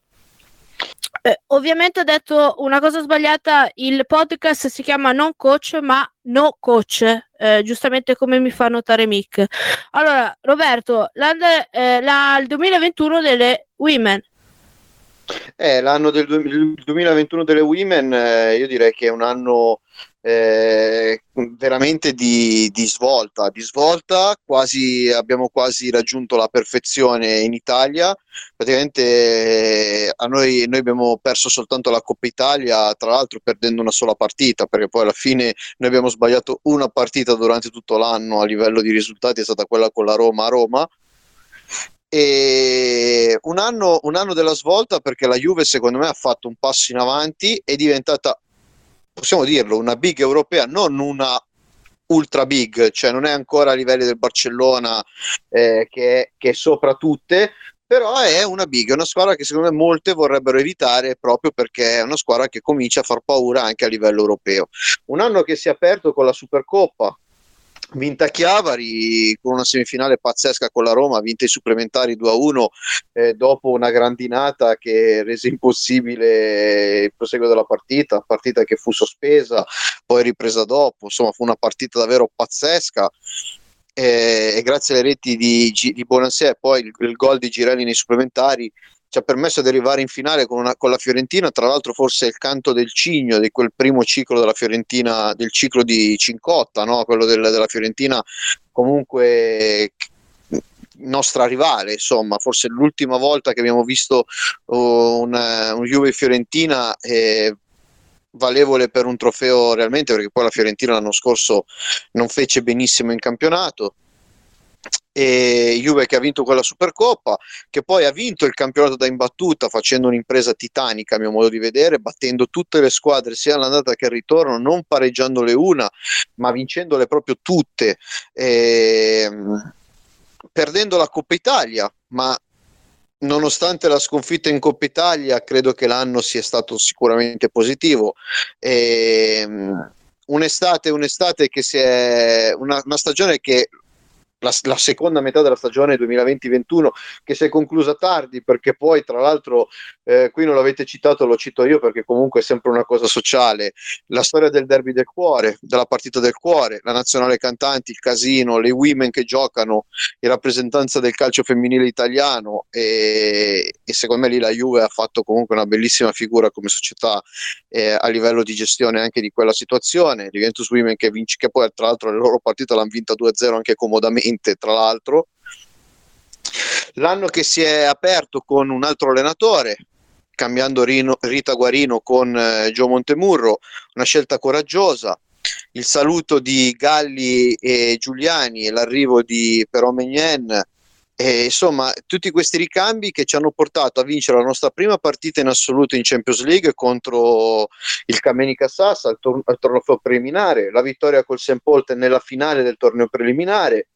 Eh, ovviamente ho detto una cosa sbagliata, il podcast si chiama Non Coach ma No Coach, eh, giustamente come mi fa notare Mick. Allora, Roberto, eh, la, il 2021 delle Women. Eh, l'anno del 2021 delle Women, eh, io direi che è un anno eh, veramente di, di, svolta, di svolta, quasi, abbiamo quasi raggiunto la perfezione in Italia, praticamente eh, noi, noi abbiamo perso soltanto la Coppa Italia, tra l'altro perdendo una sola partita, perché poi alla fine noi abbiamo sbagliato una partita durante tutto l'anno a livello di risultati, è stata quella con la Roma a Roma. E un anno, un anno della svolta perché la Juve secondo me ha fatto un passo in avanti, è diventata possiamo dirlo, una big europea, non una ultra big, cioè non è ancora a livelli del Barcellona eh, che, che, è, sopra tutte, però è una big, è una squadra che secondo me molte vorrebbero evitare proprio perché è una squadra che comincia a far paura anche a livello europeo. Un anno che si è aperto con la Supercoppa, vinta Chiavari con una semifinale pazzesca con la Roma, vinta i supplementari 2-1 eh, dopo una grandinata che rese impossibile il proseguo della partita, partita che fu sospesa, poi ripresa dopo, insomma fu una partita davvero pazzesca. Eh, e grazie alle reti di, di Bonansè e poi il, il gol di Girelli nei supplementari ci ha permesso di arrivare in finale con, una, con, la Fiorentina, tra l'altro forse il canto del cigno di quel primo ciclo della Fiorentina, del ciclo di Cincotta, no? quello del, della Fiorentina comunque nostra rivale, insomma, forse l'ultima volta che abbiamo visto un, un Juve Fiorentina eh, valevole per un trofeo realmente, perché poi la Fiorentina l'anno scorso non fece benissimo in campionato e Juve che ha vinto quella Supercoppa, che poi ha vinto il campionato da imbattuta facendo un'impresa titanica a mio modo di vedere, battendo tutte le squadre sia all'andata che al ritorno, non pareggiandole una, ma vincendole proprio tutte, e, perdendo la Coppa Italia, ma nonostante la sconfitta in Coppa Italia, credo che l'anno sia stato sicuramente positivo. E, un'estate, un'estate che si è una, una stagione che la, la, seconda metà della stagione 2020-21 che si è conclusa tardi perché poi tra l'altro eh, qui non l'avete citato lo cito io perché comunque è sempre una cosa sociale la storia del derby del cuore della partita del cuore la nazionale cantanti il casino le women che giocano in rappresentanza del calcio femminile italiano e, e secondo me lì la Juve ha fatto comunque una bellissima figura come società eh, a livello di gestione anche di quella situazione Juventus Women che vince che poi tra l'altro le loro partite l'hanno vinta 2-0 anche comodamente tra l'altro. L'anno che si è aperto con un altro allenatore, cambiando Rino, Rita Guarino con eh, Gio Montemurro, una scelta coraggiosa. Il saluto di Galli e Giuliani e l'arrivo di Però Megnen. E, insomma, tutti questi ricambi che ci hanno portato a vincere la nostra prima partita in assoluto in Champions League contro il Camenica Sassa al, tor- al torneo preliminare, la vittoria col St. Polte nella finale del torneo preliminare,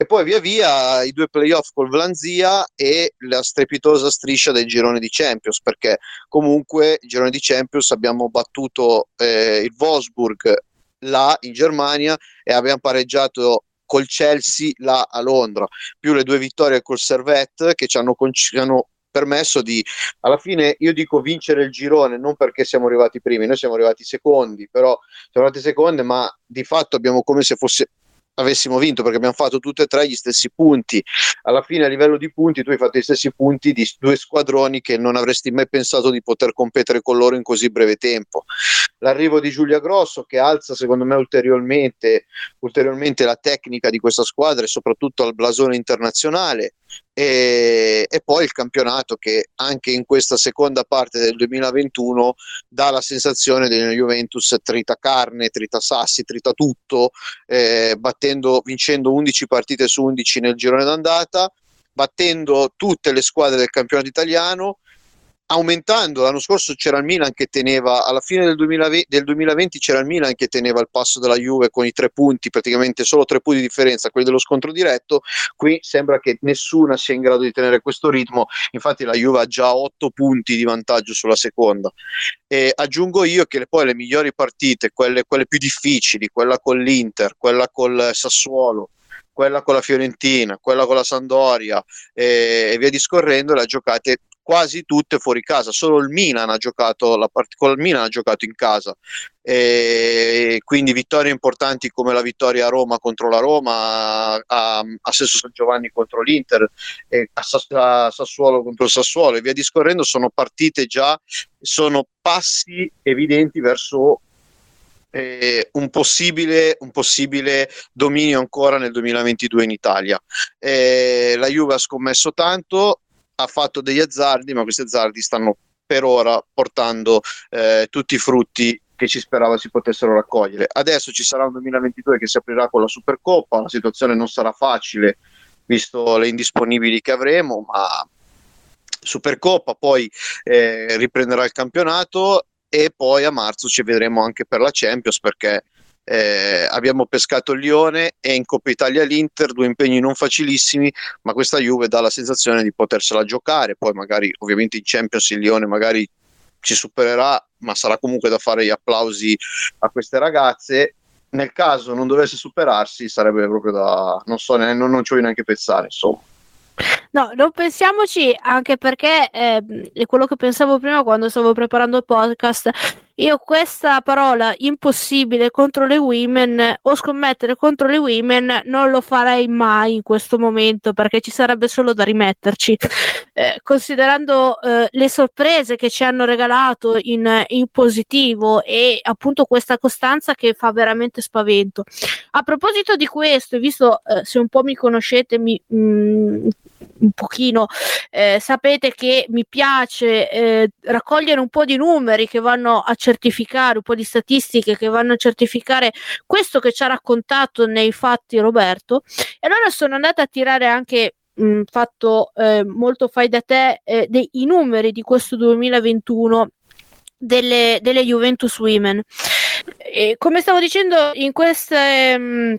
e poi via via i due playoff col Vlanzia e la strepitosa striscia del girone di Champions perché comunque il girone di Champions abbiamo battuto eh, il Wolfsburg là in Germania e abbiamo pareggiato col Chelsea là a Londra. Più le due vittorie col Servette che ci hanno, ci hanno permesso di alla fine io dico vincere il girone non perché siamo arrivati primi noi siamo arrivati secondi però siamo arrivati secondi ma di fatto abbiamo come se fosse avessimo vinto perché abbiamo fatto tutte e tre gli stessi punti. Alla fine a livello di punti tu hai fatto gli stessi punti di due squadroni che non avresti mai pensato di poter competere con loro in così breve tempo. L'arrivo di Giulia Grosso che alza secondo me ulteriormente, ulteriormente la tecnica di questa squadra e soprattutto al blasone internazionale e, e, poi il campionato che anche in questa seconda parte del 2021 dà la sensazione della Juventus trita carne, trita sassi, trita tutto, eh, battendo, vincendo 11 partite su 11 nel girone d'andata, battendo tutte le squadre del campionato italiano aumentando. L'anno scorso c'era il Milan che teneva, alla fine del 2020, del 2020, c'era il Milan che teneva il passo della Juve con i tre punti, praticamente solo tre punti di differenza, quelli dello scontro diretto. Qui sembra che nessuna sia in grado di tenere questo ritmo, infatti la Juve ha già otto punti di vantaggio sulla seconda. E aggiungo io che poi le migliori partite, quelle, quelle più difficili, quella con l'Inter, quella col Sassuolo, quella con la Fiorentina, quella con la Sandoria e, e via discorrendo, le ha giocate quasi tutte fuori casa, solo il Milan ha giocato, la part- con il Milan ha giocato in casa, e quindi vittorie importanti come la vittoria a Roma contro la Roma, a, a Sesso San Giovanni contro l'Inter, a, Sass- a Sassuolo contro il Sassuolo e via discorrendo, sono partite già, sono passi evidenti verso eh, un, possibile, un, possibile, dominio ancora nel 2022 in Italia. Eh, la Juve ha scommesso tanto, ha fatto degli azzardi, ma questi azzardi stanno per ora portando eh, tutti i frutti che ci sperava si potessero raccogliere. Adesso ci sarà un 2022 che si aprirà con la Supercoppa, la situazione non sarà facile visto le indisponibili che avremo, ma Supercoppa poi eh, riprenderà il campionato e poi a marzo ci vedremo anche per la Champions perché eh, abbiamo pescato il Lione e in Coppa Italia l'Inter, due impegni non facilissimi, ma questa Juve dà la sensazione di potersela giocare, poi magari ovviamente in Champions il Lione magari ci supererà, ma sarà comunque da fare gli applausi a queste ragazze. Nel caso non dovesse superarsi, sarebbe proprio da non so, non, non ci voglio neanche pensare, insomma. No, non pensiamoci anche perché eh, è quello che pensavo prima quando stavo preparando il podcast. Io questa parola impossibile contro le women o scommettere contro le women non lo farei mai in questo momento perché ci sarebbe solo da rimetterci. Eh, considerando eh, le sorprese che ci hanno regalato in, in, positivo e appunto questa costanza che fa veramente spavento. A proposito di questo, visto eh, se un po' mi conoscete, mi, mh, mm, un pochino eh, sapete che mi piace eh, raccogliere un po' di numeri che vanno a certificare, un po' di statistiche che vanno a certificare questo che ci ha raccontato nei fatti Roberto. E allora sono andata a tirare anche mh, fatto eh, molto fai da te eh, dei numeri di questo 2021 delle, delle Juventus Women. E come stavo dicendo, in queste. Mh,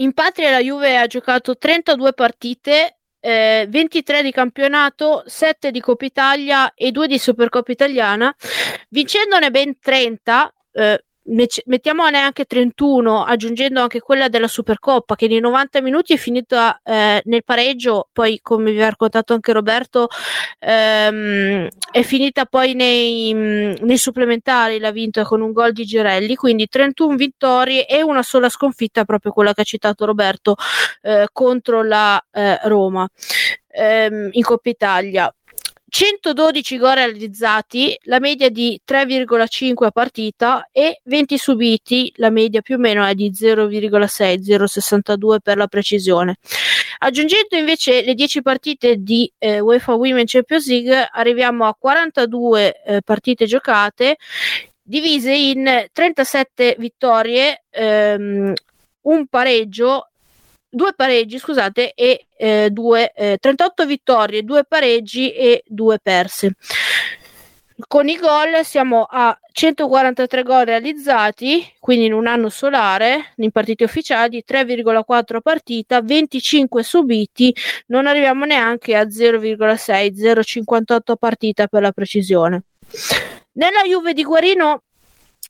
in patria la Juve ha giocato 32 partite eh, 23 di campionato, 7 di Coppa Italia e 2 di Supercoppa Italiana, vincendone ben 30, eh, mettiamone anche 31 aggiungendo anche quella della Supercoppa che nei 90 minuti è finita eh, nel pareggio poi come vi ha raccontato anche Roberto ehm, è finita poi nei, nei, supplementari l'ha vinta con un gol di Girelli quindi 31 vittorie e una sola sconfitta proprio quella che ha citato Roberto eh, contro la eh, Roma ehm, in Coppa Italia 112 gol realizzati, la media di 3,5 a partita e 20 subiti, la media più o meno è di 0,6, 0,62 per la precisione. Aggiungendo invece le 10 partite di eh, UEFA Women Champions League, arriviamo a 42 eh, partite giocate, divise in 37 vittorie, ehm, un pareggio due pareggi, scusate, e eh, due, eh, 38 vittorie, due pareggi e due perse. Con i gol siamo a 143 gol realizzati, quindi in un anno solare, in partite ufficiali, 3,4 a partita, 25 subiti, non arriviamo neanche a 0,6, 0,58 a partita per la precisione. Nella Juve di Guarino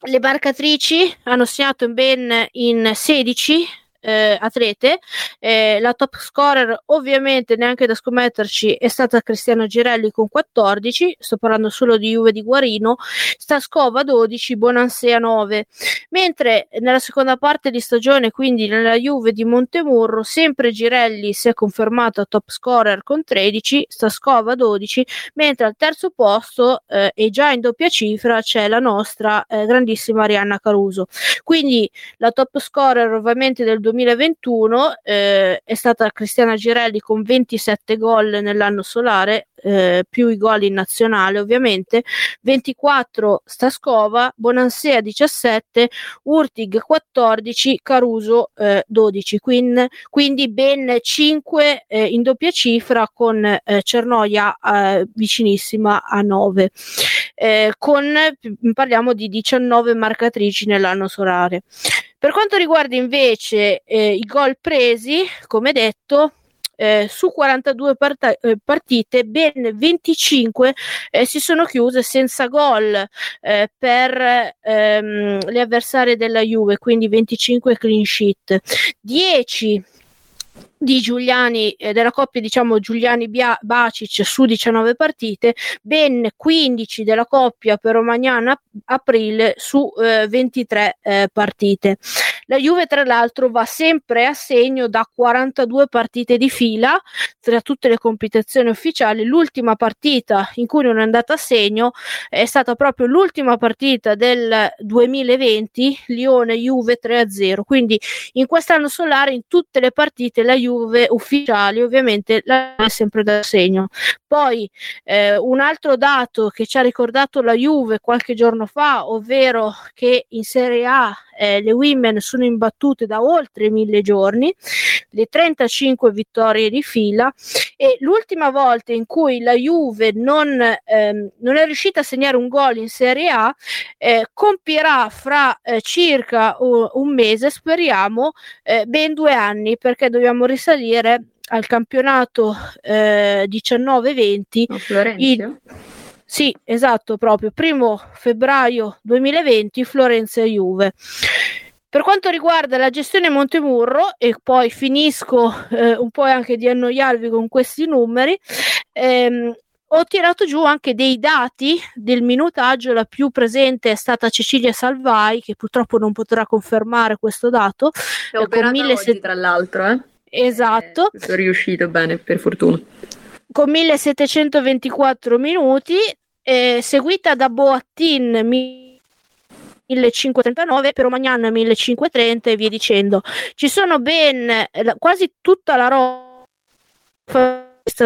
le marcatrici hanno segnato ben in 16 eh, atlete. Eh, la top scorer, ovviamente, neanche da scommetterci, è stata Cristiano Girelli con 14. Sto parlando solo di Juve di Guarino. Stascova 12, Bonansea 9. Mentre nella seconda parte di stagione, quindi nella Juve di Montemurro, sempre Girelli si è confermato top scorer con 13, Stascova 12, mentre al terzo posto eh, e già in doppia cifra c'è la nostra eh, grandissima Arianna Caruso. Quindi la top scorer ovviamente del 2020 2021 eh, è stata Cristiana Girelli con 27 gol nell'anno solare, eh, più i gol in nazionale ovviamente, 24 Staskova, Bonansea 17, Urtig 14, Caruso eh, 12, quindi, quindi ben 5 eh, in doppia cifra con eh, Cernoia eh, vicinissima a 9. Eh, con parliamo di 19 marcatrici nell'anno solare. Per quanto riguarda invece eh, i gol presi, come detto, eh, su 42 part- eh, partite ben 25 eh, si sono chiuse senza gol eh, per ehm, le avversarie della Juve, quindi 25 clean sheet. 10 di Giuliani, eh, della coppia diciamo Giuliani Bacic su 19 partite, ben 15 della coppia per Romagnana Aprile su eh, 23 eh, partite. La Juve tra l'altro va sempre a segno da 42 partite di fila tra tutte le competizioni ufficiali. L'ultima partita in cui non è andata a segno è stata proprio l'ultima partita del 2020, Lione-Juve 3-0. Quindi in quest'anno solare in tutte le partite la Juve ufficiali ovviamente la è sempre da segno. Poi eh, un altro dato che ci ha ricordato la Juve qualche giorno fa, ovvero che in Serie A eh, le women sono imbattute da oltre mille giorni, le 35 vittorie di fila e l'ultima volta in cui la Juve non, ehm, non è riuscita a segnare un gol in Serie A eh, compierà fra eh, circa un, un, mese, speriamo, eh, ben due anni perché dobbiamo risalire al campionato eh, 19-20 in, sì, esatto, proprio primo febbraio 2020 Florenza Juve. Per quanto riguarda la gestione Montemurro, e poi finisco eh, un po' anche di annoiarvi con questi numeri, ehm, ho tirato giù anche dei dati del minutaggio. La più presente è stata Cecilia Salvai, che purtroppo non potrà confermare questo dato. È eh, con 1700... oggi, tra l'altro, eh? Esatto. Eh, sono riuscito bene, per fortuna. Con 1724 minuti, eh, seguita da Boattin 1539, per Romagnan 1530 e via dicendo. Ci sono ben eh, quasi tutta la roba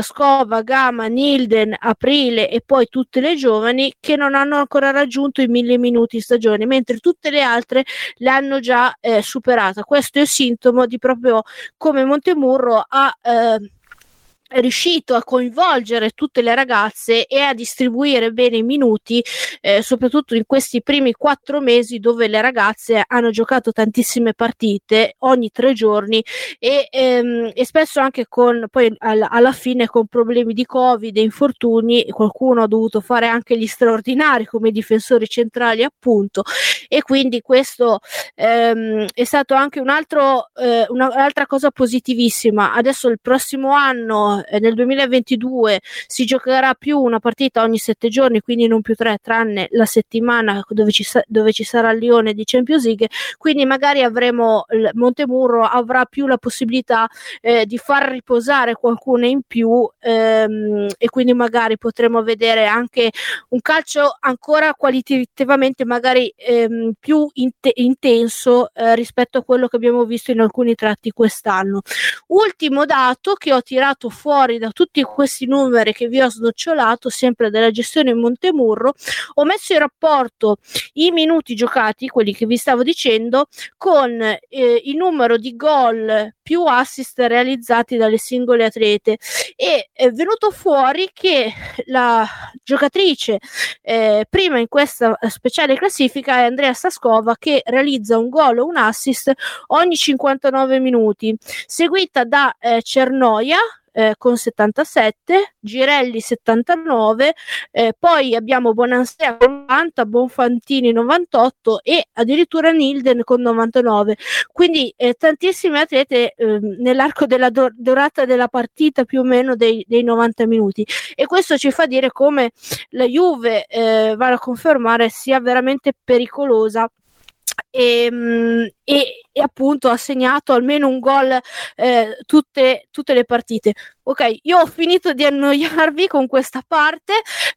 Scova, Gama, Nilden, Aprile e poi tutte le giovani che non hanno ancora raggiunto i mille minuti in stagione, mentre tutte le altre le hanno già eh, superata. Questo è il sintomo di proprio come Montemurro ha eh, riuscito a coinvolgere tutte le ragazze e a distribuire bene i minuti, eh, soprattutto in questi primi quattro mesi dove le ragazze hanno giocato tantissime partite ogni tre giorni e, ehm, e spesso anche con poi alla, alla fine con problemi di covid e infortuni qualcuno ha dovuto fare anche gli straordinari come difensori centrali appunto. E quindi questo ehm, è stato anche un altro, eh, un'altra cosa positivissima. Adesso il prossimo anno eh, nel 2022 si giocherà più una partita ogni sette giorni, quindi non più tre, tranne la settimana dove ci, sa- dove ci sarà il Lione di Champions League, quindi magari avremo il Montemurro avrà più la possibilità eh, di far riposare qualcuno in più ehm, e quindi magari potremo vedere anche un calcio ancora qualitativamente magari ehm, più int- intenso eh, rispetto a quello che abbiamo visto in alcuni tratti quest'anno. Ultimo dato che ho tirato fuori fuori da tutti questi numeri che vi ho snocciolato, sempre della gestione Montemurro, ho messo in rapporto i minuti giocati, quelli che vi stavo dicendo, con eh, il numero di gol più assist realizzati dalle singole atlete. E è venuto fuori che la giocatrice eh, prima in questa speciale classifica è Andrea Saskova che realizza un gol o un assist ogni 59 minuti, seguita da eh, Cernoia eh, con 77, Girelli 79, eh, poi abbiamo Bonansea con 90, Bonfantini 98 e addirittura Nilden con 99. Quindi eh, tantissime atlete ehm, nell'arco della do- durata della partita più o meno dei, dei, 90 minuti e questo ci fa dire come la Juve eh, va a confermare sia veramente pericolosa e, ehm, e, e, appunto ha segnato almeno un gol eh, tutte, tutte, le partite. Ok, io ho finito di annoiarvi con questa parte,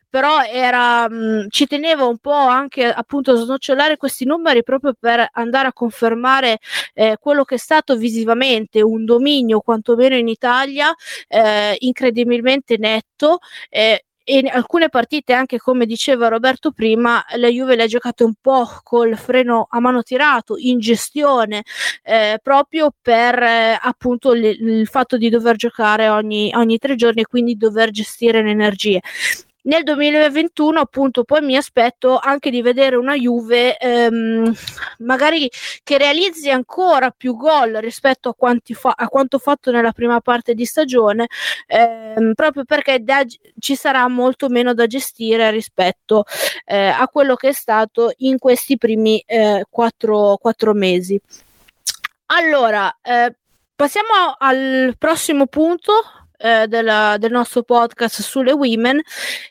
però era, mh, mm, ci tenevo un po' anche appunto a snocciolare questi numeri proprio per andare a confermare eh, quello che è stato visivamente un dominio, quantomeno in Italia, eh, incredibilmente netto. Eh, in alcune partite, anche come diceva Roberto prima, la Juve le ha giocate un po' col freno a mano tirato, in gestione, eh, proprio per eh, appunto il, il, fatto di dover giocare ogni, ogni tre giorni e quindi dover gestire le energie nel 2021 appunto poi mi aspetto anche di vedere una Juve ehm, magari che realizzi ancora più gol rispetto a, fa- a, quanto fatto nella prima parte di stagione ehm, proprio perché da- ci sarà molto meno da gestire rispetto eh, a quello che è stato in questi primi eh, quattro, quattro mesi. Allora eh, passiamo al prossimo punto eh, della, del nostro podcast sulle women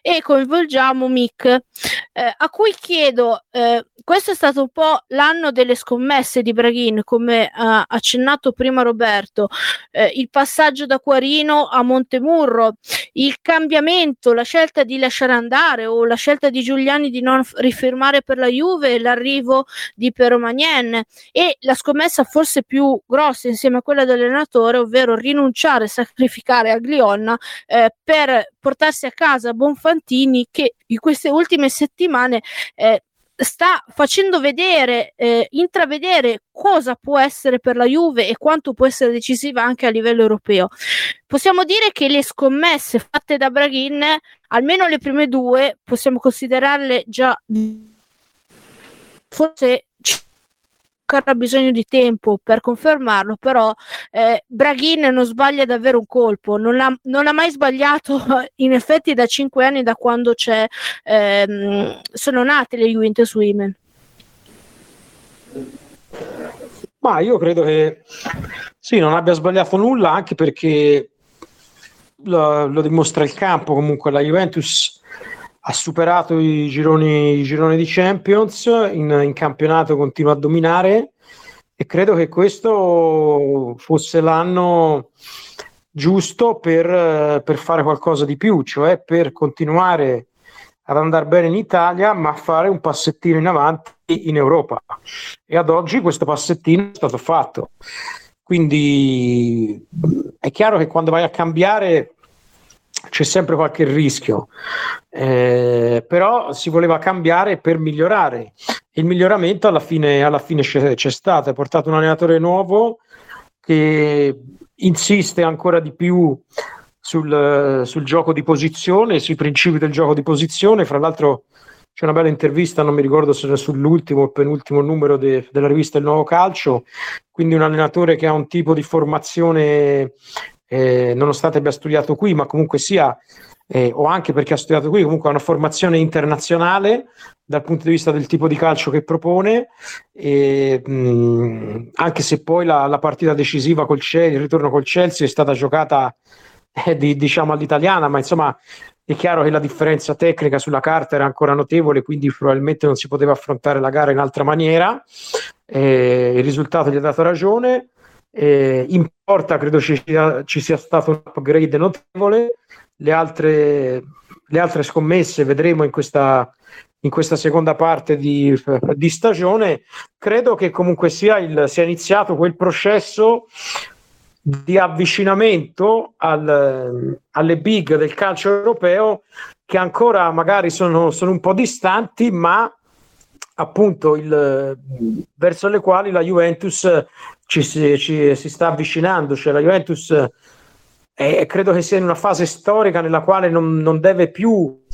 e coinvolgiamo Mick. Eh, a cui chiedo eh, questo è stato un po' l'anno delle scommesse di Braghin come ha accennato prima Roberto eh, il passaggio da Quarino a Montemurro il cambiamento la scelta di lasciare andare o la scelta di Giuliani di non rifirmare per la Juve l'arrivo di Pero Magnen e la scommessa forse più grossa insieme a quella dell'allenatore ovvero rinunciare sacrificare Aglionna eh, per portarsi a casa Bonfantini che in queste ultime settimane eh, sta facendo vedere, eh, intravedere cosa può essere per la Juve e quanto può essere decisiva anche a livello europeo. Possiamo dire che le scommesse fatte da Braghin, almeno le prime due, possiamo considerarle già forse ancora bisogno di tempo per confermarlo, però eh, Braghin non sbaglia davvero un colpo, non ha, non ha, mai sbagliato [LAUGHS] in effetti da cinque anni da quando c'è, ehm, sono nate le Juventus Women. Ma io credo che sì, non abbia sbagliato nulla anche perché lo, lo dimostra il campo comunque la Juventus ha superato i gironi, i gironi di Champions, in, in, campionato continua a dominare e credo che questo fosse l'anno giusto per, per fare qualcosa di più, cioè per continuare ad andare bene in Italia, ma fare un passettino in avanti in Europa. E ad oggi questo passettino è stato fatto. Quindi è chiaro che quando vai a cambiare c'è sempre qualche rischio, eh, però si voleva cambiare per migliorare. Il miglioramento alla fine, alla fine c'è, c'è stato, è portato un allenatore nuovo che insiste ancora di più sul, sul, gioco di posizione, sui principi del gioco di posizione. Fra l'altro c'è una bella intervista, non mi ricordo se era sull'ultimo o penultimo numero de, della rivista Il Nuovo Calcio, quindi un allenatore che ha un tipo di formazione eh, nonostante abbia studiato qui, ma comunque sia, eh, o anche perché ha studiato qui, comunque ha una formazione internazionale dal punto di vista del tipo di calcio che propone, e, mh, anche se poi la, la, partita decisiva col Chelsea, il ritorno col Chelsea è stata giocata eh, di, diciamo all'italiana, ma insomma è chiaro che la differenza tecnica sulla carta era ancora notevole, quindi probabilmente non si poteva affrontare la gara in altra maniera. Eh, il risultato gli ha dato ragione. Eh, in porta credo ci sia, ci sia, stato un upgrade notevole. Le altre, le altre scommesse vedremo in questa, in questa seconda parte di, di, stagione. Credo che comunque sia, il, sia iniziato quel processo di avvicinamento al, alle big del calcio europeo che ancora magari sono, sono un po' distanti, ma appunto il, verso le quali la Juventus ci si, ci, si sta avvicinando, cioè la Juventus è, credo che sia in una fase storica nella quale non, non deve più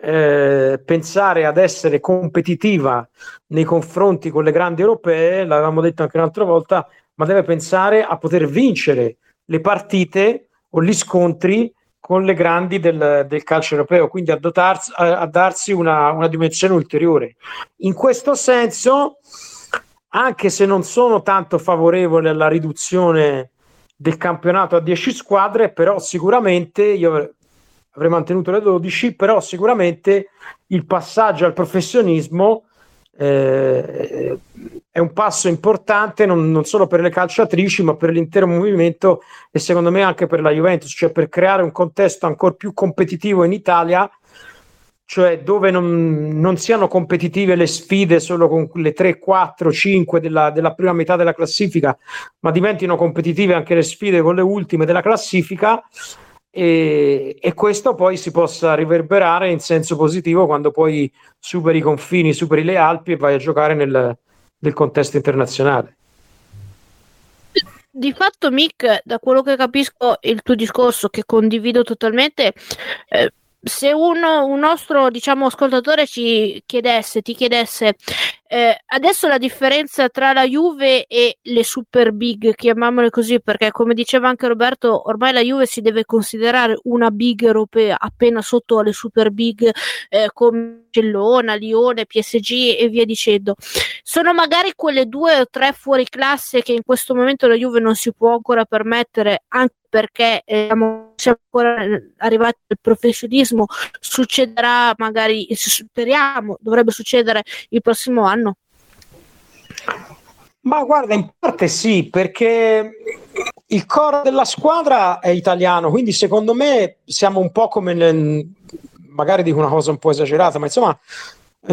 eh, pensare ad essere competitiva nei confronti con le grandi europee, l'avevamo detto anche un'altra volta, ma deve pensare a poter vincere le partite o gli scontri con le grandi del, del calcio europeo, quindi a, dotarsi, a, a darsi una, una dimensione ulteriore. In questo senso, anche se non sono tanto favorevole alla riduzione del campionato a 10 squadre, però sicuramente io avrei mantenuto le 12, però sicuramente il passaggio al professionismo eh, è un passo importante non, non, solo per le calciatrici, ma per l'intero movimento e secondo me anche per la Juventus, cioè per creare un contesto ancora più competitivo in Italia, cioè dove non, non siano competitive le sfide solo con le 3, 4, 5 della, della prima metà della classifica, ma diventino competitive anche le sfide con le ultime della classifica. E, e, questo poi si possa riverberare in senso positivo quando poi superi i confini, superi le Alpi e vai a giocare nel, del contesto internazionale. Di fatto, Mick, da quello che capisco, il tuo discorso che condivido totalmente, eh, se uno, un nostro diciamo, ascoltatore ci chiedesse, ti chiedesse eh, adesso la differenza tra la Juve e le super big, chiamiamole così, perché come diceva anche Roberto, ormai la Juve si deve considerare una big europea appena sotto alle super big eh, come Barcellona, Lione, PSG e via dicendo. Sono magari quelle due o tre fuori classe che in questo momento la Juve non si può ancora permettere, anche perché eh, siamo ancora arrivati al professionismo, succederà magari, speriamo, dovrebbe succedere il prossimo anno. Ma guarda, in parte sì, perché il core della squadra è italiano, quindi secondo me siamo un po' come nel, magari dico una cosa un po' esagerata, ma insomma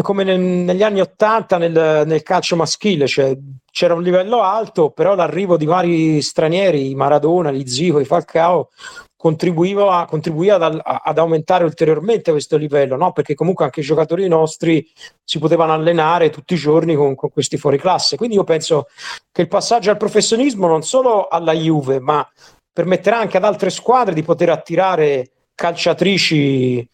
come nel, negli anni Ottanta nel, nel, calcio maschile, cioè c'era un livello alto, però l'arrivo di vari stranieri, Maradona, gli Zico, i Falcao, contribuiva, contribuiva ad, ad, aumentare ulteriormente questo livello, no? perché comunque anche i giocatori nostri si potevano allenare tutti i giorni con, con questi fuori classe. Quindi io penso che il passaggio al professionismo non solo alla Juve, ma permetterà anche ad altre squadre di poter attirare calciatrici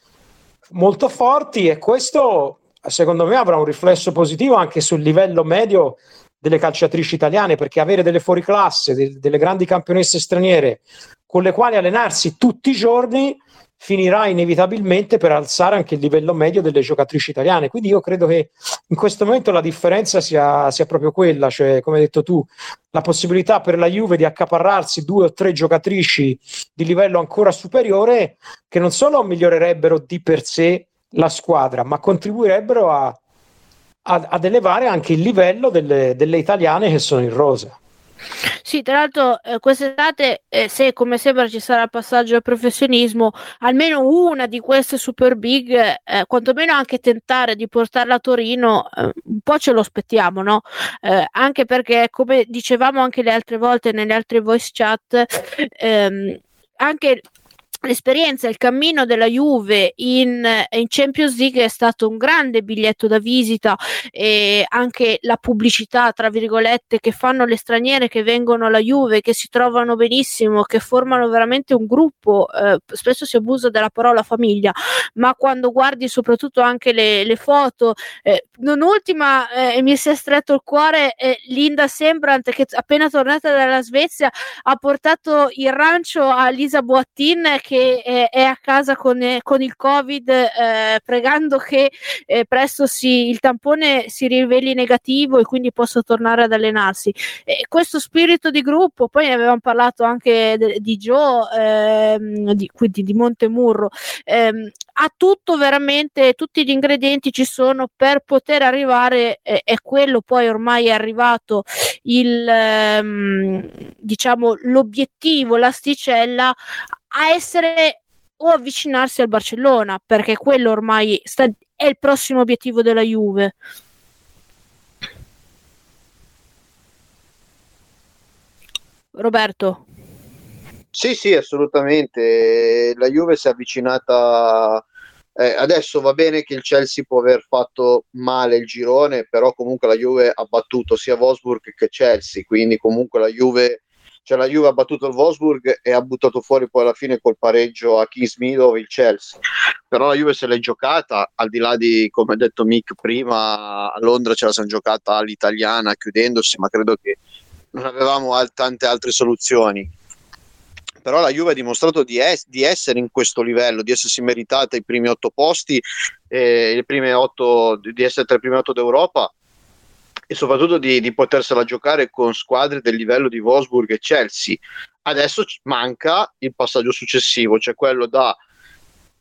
molto forti e questo secondo me avrà un riflesso positivo anche sul livello medio delle calciatrici italiane perché avere delle fuoriclasse, de- delle grandi campionesse straniere con le quali allenarsi tutti i giorni finirà inevitabilmente per alzare anche il livello medio delle giocatrici italiane. Quindi io credo che in questo momento la differenza sia, sia, proprio quella, cioè come hai detto tu, la possibilità per la Juve di accaparrarsi due o tre giocatrici di livello ancora superiore che non solo migliorerebbero di per sé la squadra, ma contribuirebbero a, a, ad elevare anche il livello delle, delle italiane che sono in rosa. Sì, tra l'altro eh, quest'estate, eh, se come sembra ci sarà il passaggio al professionismo, almeno una di queste super big, eh, quantomeno anche tentare di portarla a Torino, eh, un po' ce lo aspettiamo, no? Eh, anche perché, come dicevamo anche le altre volte nelle altre voice chat, ehm, anche l'esperienza, il cammino della Juve in, in, Champions League è stato un grande biglietto da visita e anche la pubblicità, tra virgolette, che fanno le straniere che vengono alla Juve, che si trovano benissimo, che formano veramente un gruppo. Eh, spesso si abusa della parola famiglia, ma quando guardi soprattutto anche le, le foto, eh, non ultima, eh, mi si è stretto il cuore, eh, Linda Sembrant che appena tornata dalla Svezia ha portato il rancio a Lisa Boattin che che è, è a casa con, con il Covid, eh, pregando che eh, presto si, il tampone si riveli negativo e quindi possa tornare ad allenarsi. Questo spirito di gruppo, poi ne avevamo parlato anche de, di Joe, ehm, di, quindi di Montemurro, ehm, ha tutto veramente, tutti gli ingredienti ci sono per poter arrivare, eh, è quello poi ormai è arrivato il, ehm, diciamo, l'obiettivo, l'asticella a essere o avvicinarsi al Barcellona, perché quello ormai sta, è il prossimo obiettivo della Juve. Roberto. Sì, sì, assolutamente. La Juve si è avvicinata. Eh, adesso va bene che il Chelsea può aver fatto male il girone, però comunque la Juve ha battuto sia Wolfsburg che Chelsea, quindi comunque la Juve cioè la Juve ha battuto il Wolfsburg e ha buttato fuori poi alla fine col pareggio a Kingsmiddle il Chelsea. Però la Juve se l'è giocata al di là di come ha detto Mick prima a Londra ce la siamo giocata all'italiana chiudendosi ma credo che non avevamo al- tante altre soluzioni. Però la Juve ha dimostrato di, es- di, essere in questo livello, di essersi meritata i primi otto posti, eh, otto, di essere tra i primi otto d'Europa e soprattutto di, di potersela giocare con squadre del livello di Wolfsburg e Chelsea. Adesso manca il passaggio successivo, cioè quello da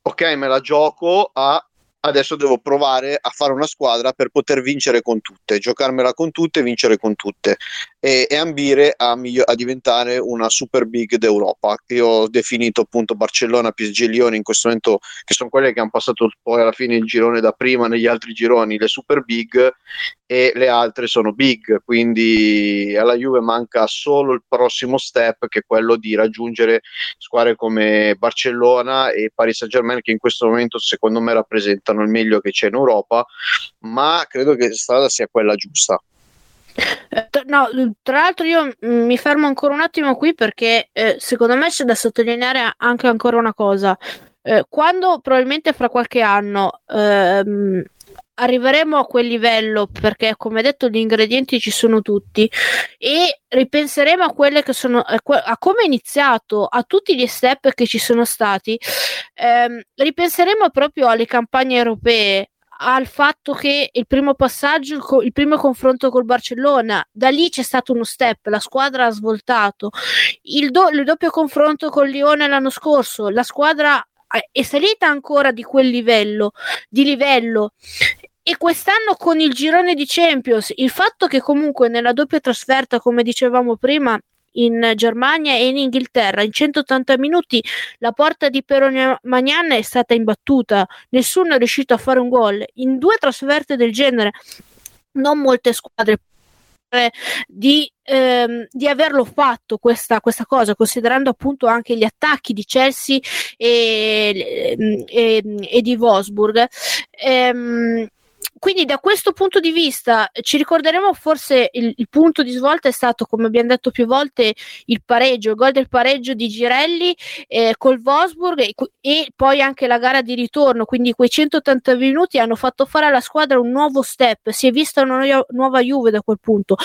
ok, me la gioco a adesso devo provare a fare una squadra per poter vincere con tutte, giocarmela con tutte e vincere con tutte e, e ambire a, miglio- a, diventare una super big d'Europa. Io ho definito appunto Barcellona, PSG Lione in questo momento, che sono quelle che hanno passato poi alla fine il girone da prima negli altri gironi, le super big e le altre sono big, quindi alla Juve manca solo il prossimo step che è quello di raggiungere squadre come Barcellona e Paris Saint Germain che in questo momento secondo me rappresentano il meglio che c'è in Europa, ma credo che la strada sia quella giusta. Eh, no, tra l'altro io mi fermo ancora un attimo qui perché eh, secondo me c'è da sottolineare anche ancora una cosa. Eh, quando probabilmente fra qualche anno ehm, arriveremo a quel livello perché come detto gli ingredienti ci sono tutti e ripenseremo a quelle che sono a, come è iniziato a tutti gli step che ci sono stati. Ehm, ripenseremo proprio alle campagne europee al fatto che il primo passaggio, il primo confronto col Barcellona, da lì c'è stato uno step, la squadra ha svoltato, il, do, il doppio confronto con Lione l'anno scorso, la squadra è salita ancora di quel livello, di livello. E quest'anno con il girone di Champions, il fatto che comunque nella doppia trasferta, come dicevamo prima, in Germania e in Inghilterra. In 180 minuti la porta di Pero Magnan è stata imbattuta, nessuno è riuscito a fare un gol. In due trasferte del genere, non molte squadre di, ehm, di, averlo fatto questa, questa, cosa, considerando appunto anche gli attacchi di Chelsea e, e, e di Wolfsburg. Ehm, quindi da questo punto di vista ci ricorderemo forse il, il, punto di svolta è stato, come abbiamo detto più volte, il pareggio, il gol del pareggio di Girelli eh, col Wolfsburg e, e, poi anche la gara di ritorno, quindi quei 180 minuti hanno fatto fare alla squadra un nuovo step, si è vista una nuova Juve da quel punto.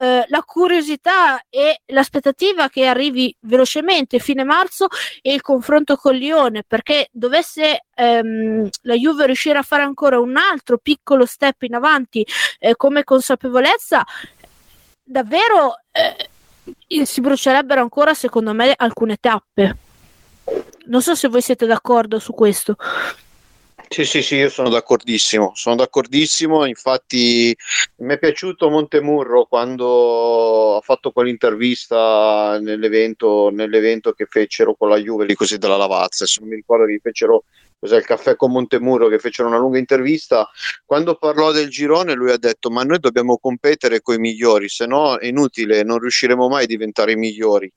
Eh, la curiosità e l'aspettativa che arrivi velocemente fine marzo e il confronto con Lione perché dovesse ehm, la Juve riuscire a fare ancora un altro piccolo step in avanti eh, come consapevolezza davvero eh, si brucierebbero ancora secondo me alcune tappe. Non so se voi siete d'accordo su questo sì, sì, sì, io sono d'accordissimo, sono d'accordissimo, infatti mi è piaciuto Montemurro quando ha fatto quell'intervista nell'evento, nell'evento che fecero con la Juve, lì così della Lavazza, se non mi ricordo che fecero cos'è il caffè con Montemurro che fecero una lunga intervista, quando parlò del girone lui ha detto ma noi dobbiamo competere con i migliori, se no è inutile, non riusciremo mai a diventare i migliori.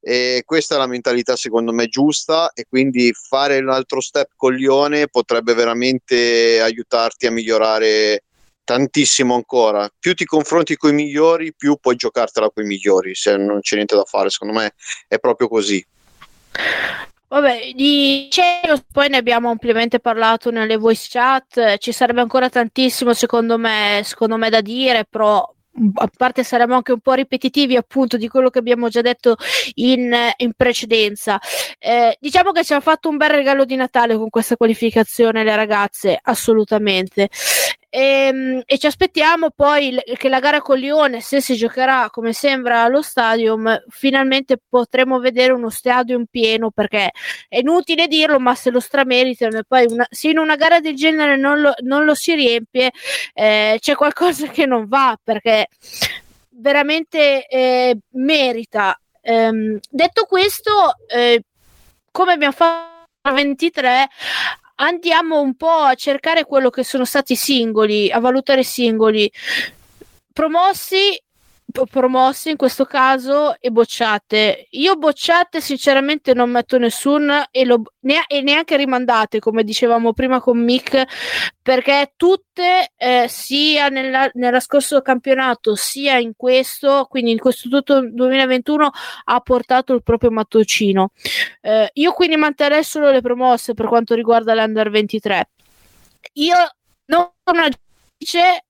E questa è la mentalità secondo me giusta e quindi fare un altro step con Lione potrebbe veramente aiutarti a migliorare tantissimo ancora. Più ti confronti con i migliori, più puoi giocartela con i migliori, se non c'è niente da fare, secondo me è proprio così. Vabbè, di Celos poi ne abbiamo ampiamente parlato nelle voice chat, ci sarebbe ancora tantissimo secondo me, secondo me da dire, però a parte saremo anche un po' ripetitivi appunto di quello che abbiamo già detto in, in precedenza. Eh, diciamo che ci ha fatto un bel regalo di Natale con questa qualificazione le ragazze, assolutamente. E, ehm, e, ci aspettiamo poi che la gara con Lione, se si giocherà come sembra allo stadium, finalmente potremo vedere uno stadium pieno perché è inutile dirlo, ma se lo strameritano e poi una, se in una gara del genere non lo, non lo si riempie, eh, c'è qualcosa che non va perché veramente eh, merita. Ehm, detto questo, eh, come abbiamo fatto 23 andiamo un po' a cercare quello che sono stati i singoli, a valutare i singoli. Promossi promossi in questo caso e bocciate. Io bocciate sinceramente non metto nessun e, lo, ne, e neanche rimandate, come dicevamo prima con Mick, perché tutte, eh, sia nella, nella scorso campionato sia in questo, quindi in questo tutto 2021, ha portato il proprio mattoncino. Eh, io quindi manterrei solo le promosse per quanto riguarda l'Under 23. Io non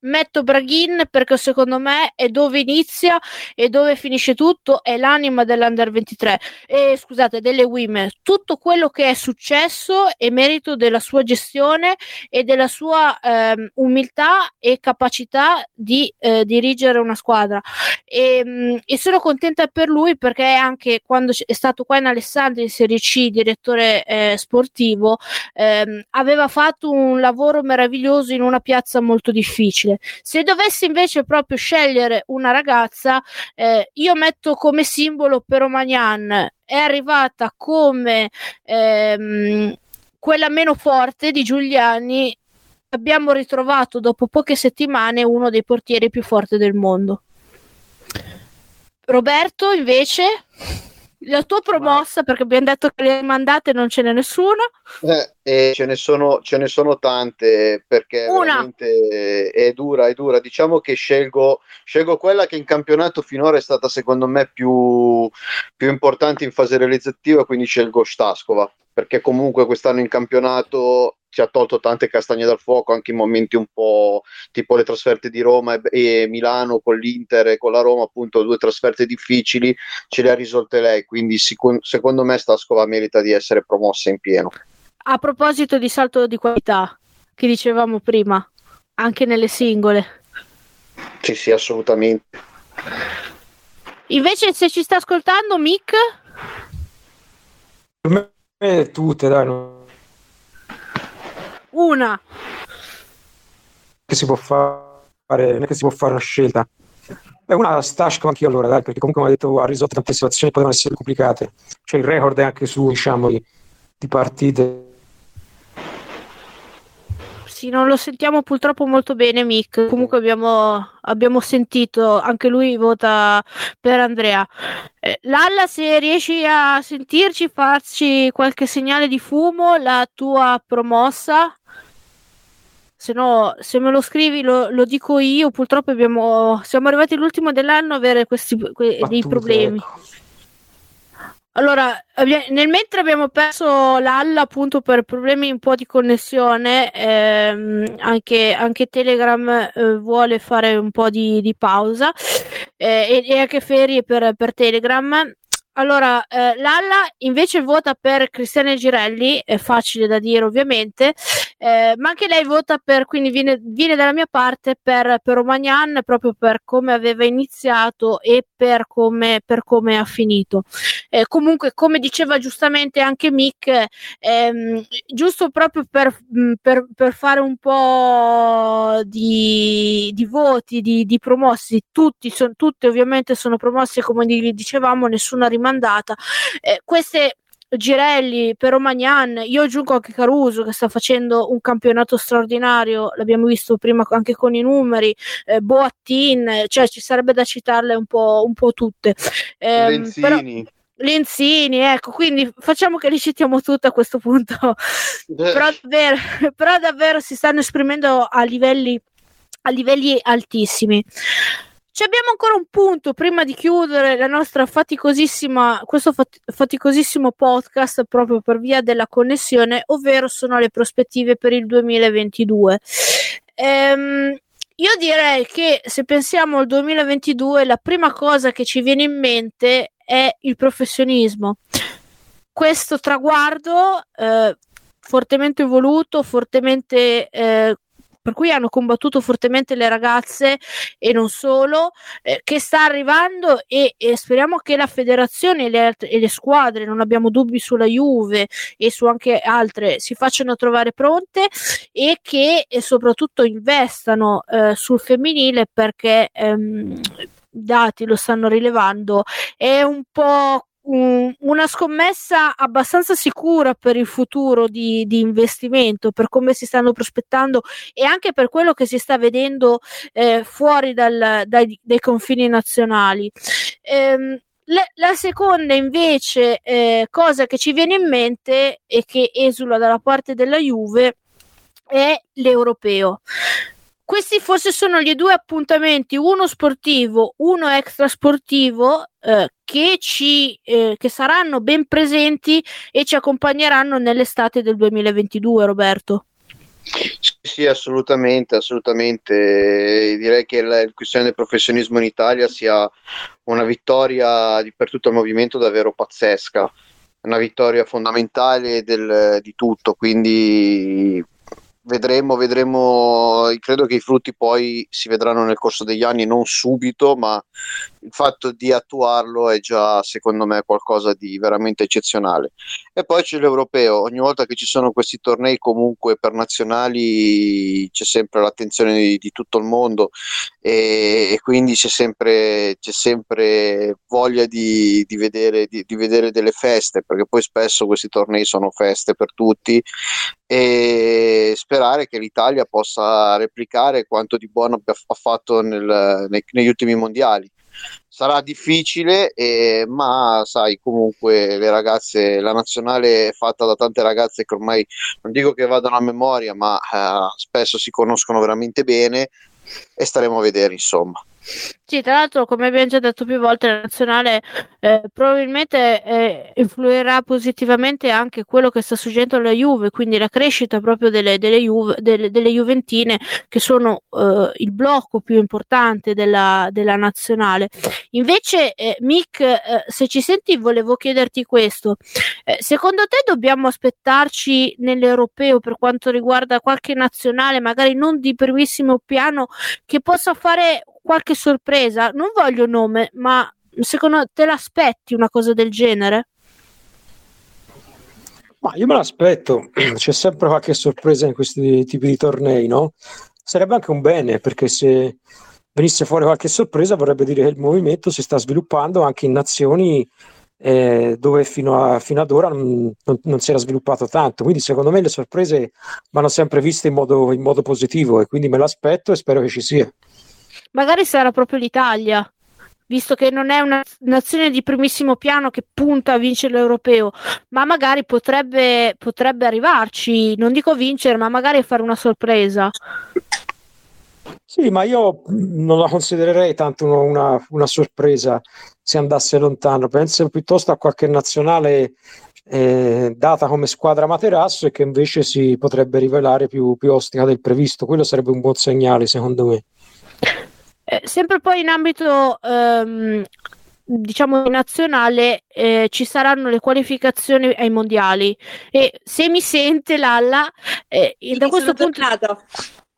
metto Braghin perché secondo me è dove inizia e dove finisce tutto, è l'anima dell'Under 23 e scusate, delle Women. Tutto quello che è successo è merito della sua gestione e della sua ehm, umiltà e capacità di eh, dirigere una squadra. E, mh, mm, e, sono contenta per lui perché anche quando è stato qua in Alessandria in Serie C, direttore eh, sportivo, ehm, aveva fatto un lavoro meraviglioso in una piazza molto difficile. Se dovessi invece proprio scegliere una ragazza, eh, io metto come simbolo per Magnan, è arrivata come ehm, quella meno forte di Giuliani. Abbiamo ritrovato dopo poche settimane uno dei portieri più forti del mondo. Roberto, invece, la tua promossa, perché abbiamo detto che le mandate non ce n'è nessuno. Eh, e ce ne, sono, ce ne sono tante perché Una. veramente è dura, è dura. Diciamo che scelgo, scelgo quella che in campionato finora è stata secondo me più, più importante in fase realizzativa, quindi scelgo Staskova perché comunque quest'anno in campionato ci ha tolto tante castagne dal fuoco anche in momenti un po' tipo le trasferte di Roma e, e Milano con l'Inter e con la Roma, appunto due trasferte difficili, ce le ha risolte lei, quindi sic- secondo me Staskova merita di essere promossa in pieno. A proposito di salto di qualità, che dicevamo prima, anche nelle singole. Sì, sì, assolutamente. Invece se ci sta ascoltando Mick? Per me eh, tutte, dai. No. Una. Che si può fare, non è che si può fare una scelta. È una Stashko anche io allora, dai, perché comunque mi ha detto ha risolto tante situazioni che potevano essere complicate. Cioè il record è anche su, diciamo, di, di partite sì, non lo sentiamo purtroppo molto bene, Mick. Comunque abbiamo, abbiamo sentito, anche lui vota per Andrea. Eh, Lalla, se riesci a sentirci, farci qualche segnale di fumo, la tua promossa. Se no, se me lo scrivi lo, lo dico io. Purtroppo abbiamo, siamo arrivati all'ultimo dell'anno a avere questi que, dei problemi. Ecco. Allora, nel mentre abbiamo perso l'alla appunto per problemi un po' di connessione, ehm, anche, anche, Telegram eh, vuole fare un po' di, di pausa eh, e, e, anche ferie per, per Telegram. Allora, eh, Lalla invece vota per Cristiane Girelli, è facile da dire ovviamente, eh, ma anche lei vota per, quindi viene, viene dalla mia parte per, per Romagnan proprio per come aveva iniziato e per come, per come ha finito. Eh, comunque, come diceva giustamente anche Mick, ehm, giusto proprio per, mm, per, per, fare un po' di, di voti, di, di promossi, tutti, son, tutte ovviamente sono promossi come dicevamo, nessuna rimane mandata. Eh, queste Girelli, per Romagnan, io aggiungo anche Caruso che sta facendo un campionato straordinario, l'abbiamo visto prima anche con i numeri, eh, Boattin, cioè ci sarebbe da citarle un po', un po tutte. Eh, Lenzini. Però, Lenzini, ecco, quindi facciamo che li citiamo tutte a questo punto. però, davvero, però davvero si stanno esprimendo a livelli, a livelli altissimi. Ci abbiamo ancora un punto prima di chiudere la nostra faticosissima, questo fat- faticosissimo podcast proprio per via della connessione, ovvero sono le prospettive per il 2022. Ehm, io direi che se pensiamo al 2022, la prima cosa che ci viene in mente è il professionismo. Questo traguardo eh, fortemente voluto, fortemente eh, per cui hanno combattuto fortemente le ragazze e non solo, eh, che sta arrivando e, e, speriamo che la federazione e le, e le, squadre, non abbiamo dubbi sulla Juve e su anche altre, si facciano trovare pronte e che e soprattutto investano eh, sul femminile perché ehm, dati lo stanno rilevando, è un po' una scommessa abbastanza sicura per il futuro di, di, investimento, per come si stanno prospettando e anche per quello che si sta vedendo eh, fuori dal, dai, dai, confini nazionali. Ehm, la, la, seconda invece eh, cosa che ci viene in mente e che esula dalla parte della Juve è l'europeo. Questi forse sono gli due appuntamenti, uno sportivo, uno extrasportivo, eh, che, ci, eh, che saranno ben presenti e ci accompagneranno nell'estate del 2022, Roberto. Sì, assolutamente, assolutamente. Direi che la questione del professionismo in Italia sia una vittoria di, per tutto il movimento davvero pazzesca, una vittoria fondamentale del, di tutto, quindi vedremo, vedremo, credo che i frutti poi si vedranno nel corso degli anni, non subito, ma il fatto di attuarlo è già secondo me qualcosa di veramente eccezionale. E poi c'è l'europeo, ogni volta che ci sono questi tornei comunque per nazionali c'è sempre l'attenzione di, di tutto il mondo. E, e quindi c'è sempre, c'è sempre voglia di, di, vedere, di, vedere delle feste, perché poi spesso questi tornei sono feste per tutti. E sperare che l'Italia possa replicare quanto di buono ha fatto nel, nei, negli ultimi mondiali. Sarà difficile, eh, ma sai, comunque le ragazze, la nazionale è fatta da tante ragazze che ormai non dico che vadano a memoria, ma eh, spesso si conoscono veramente bene e staremo a vedere, insomma. Sì, tra l'altro, come abbiamo già detto più volte, la nazionale eh, probabilmente eh, influirà positivamente anche quello che sta succedendo alla Juve, quindi la crescita proprio delle, delle, Juve, delle, delle Juventine, che sono eh, il blocco più importante della, della nazionale. Invece, eh, Mick, eh, se ci senti, volevo chiederti questo: eh, secondo te dobbiamo aspettarci nell'europeo per quanto riguarda qualche nazionale, magari non di primissimo piano, che possa fare qualche sorpresa? Non voglio nome, ma secondo te l'aspetti una cosa del genere? Ma io me l'aspetto, [CLEARS THROAT] c'è sempre qualche sorpresa in questi tipi di tornei, no? Sarebbe anche un bene, perché se venisse fuori qualche sorpresa vorrebbe dire che il movimento si sta sviluppando anche in nazioni eh, dove fino, a, fino, ad ora non, non, non, si era sviluppato tanto. Quindi secondo me le sorprese vanno sempre viste in modo, in modo positivo e quindi me l'aspetto e spero che ci sia magari sarà proprio l'Italia, visto che non è una nazione di primissimo piano che punta a vincere l'europeo, ma magari potrebbe, potrebbe arrivarci, non dico vincere, ma magari fare una sorpresa. Sì, ma io non la considererei tanto una, una sorpresa se andasse lontano, penso piuttosto a qualche nazionale eh, data come squadra materasso e che invece si potrebbe rivelare più, più ostica del previsto. Quello sarebbe un buon segnale, secondo me. Eh, sempre poi in ambito ehm, diciamo nazionale eh, ci saranno le qualificazioni ai mondiali e se mi sente Lalla eh, da questo punto tornato.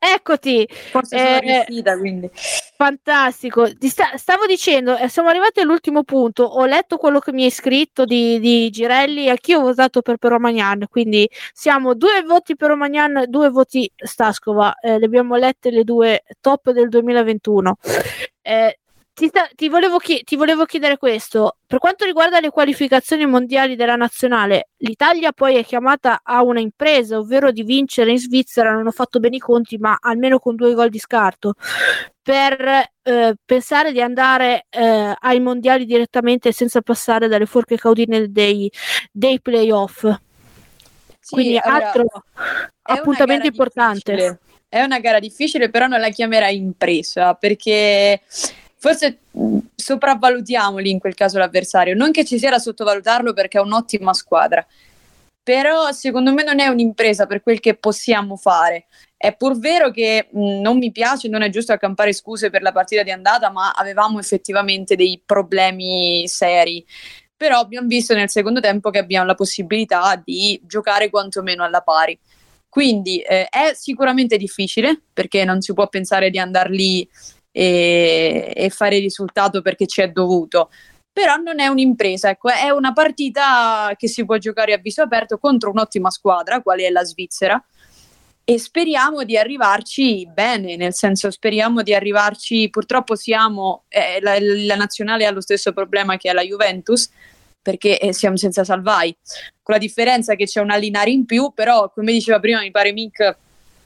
Eccoti, forse sono eh, riuscita quindi. Fantastico, sta- stavo dicendo, eh, siamo arrivati all'ultimo punto, ho letto quello che mi hai scritto di, di Girelli, anch'io ho votato per Pero Magnan, quindi siamo due voti per Magnan, due voti Stascova, eh, le abbiamo lette le due top del 2021. Eh, ti, ti, volevo chi- ti, volevo chiedere questo. Per quanto riguarda le qualificazioni mondiali della nazionale, l'Italia poi è chiamata a una impresa, ovvero di vincere in Svizzera. Non ho fatto bene i conti, ma almeno con due gol di scarto. Per eh, pensare di andare eh, ai mondiali direttamente senza passare dalle forche caudine dei, dei playoff. Sì, Quindi, allora, altro appuntamento importante. Difficile. È una gara difficile, però non la chiamerai impresa perché forse sopravvalutiamoli in quel caso l'avversario, non che ci sia da sottovalutarlo perché è un'ottima squadra, però secondo me non è un'impresa per quel che possiamo fare. È pur vero che mh, non mi piace, non è giusto accampare scuse per la partita di andata, ma avevamo effettivamente dei problemi seri. Però abbiamo visto nel secondo tempo che abbiamo la possibilità di giocare quantomeno alla pari. Quindi eh, è sicuramente difficile perché non si può pensare di andare lì e, e fare risultato perché ci è dovuto. Però non è un'impresa, ecco, è una partita che si può giocare a viso aperto contro un'ottima squadra, quale è la Svizzera, e speriamo di arrivarci bene, nel senso speriamo di arrivarci, purtroppo siamo, eh, la, la, nazionale ha lo stesso problema che ha la Juventus, perché eh, siamo senza Salvai, con la differenza che c'è una Linari in più, però come diceva prima mi pare Mick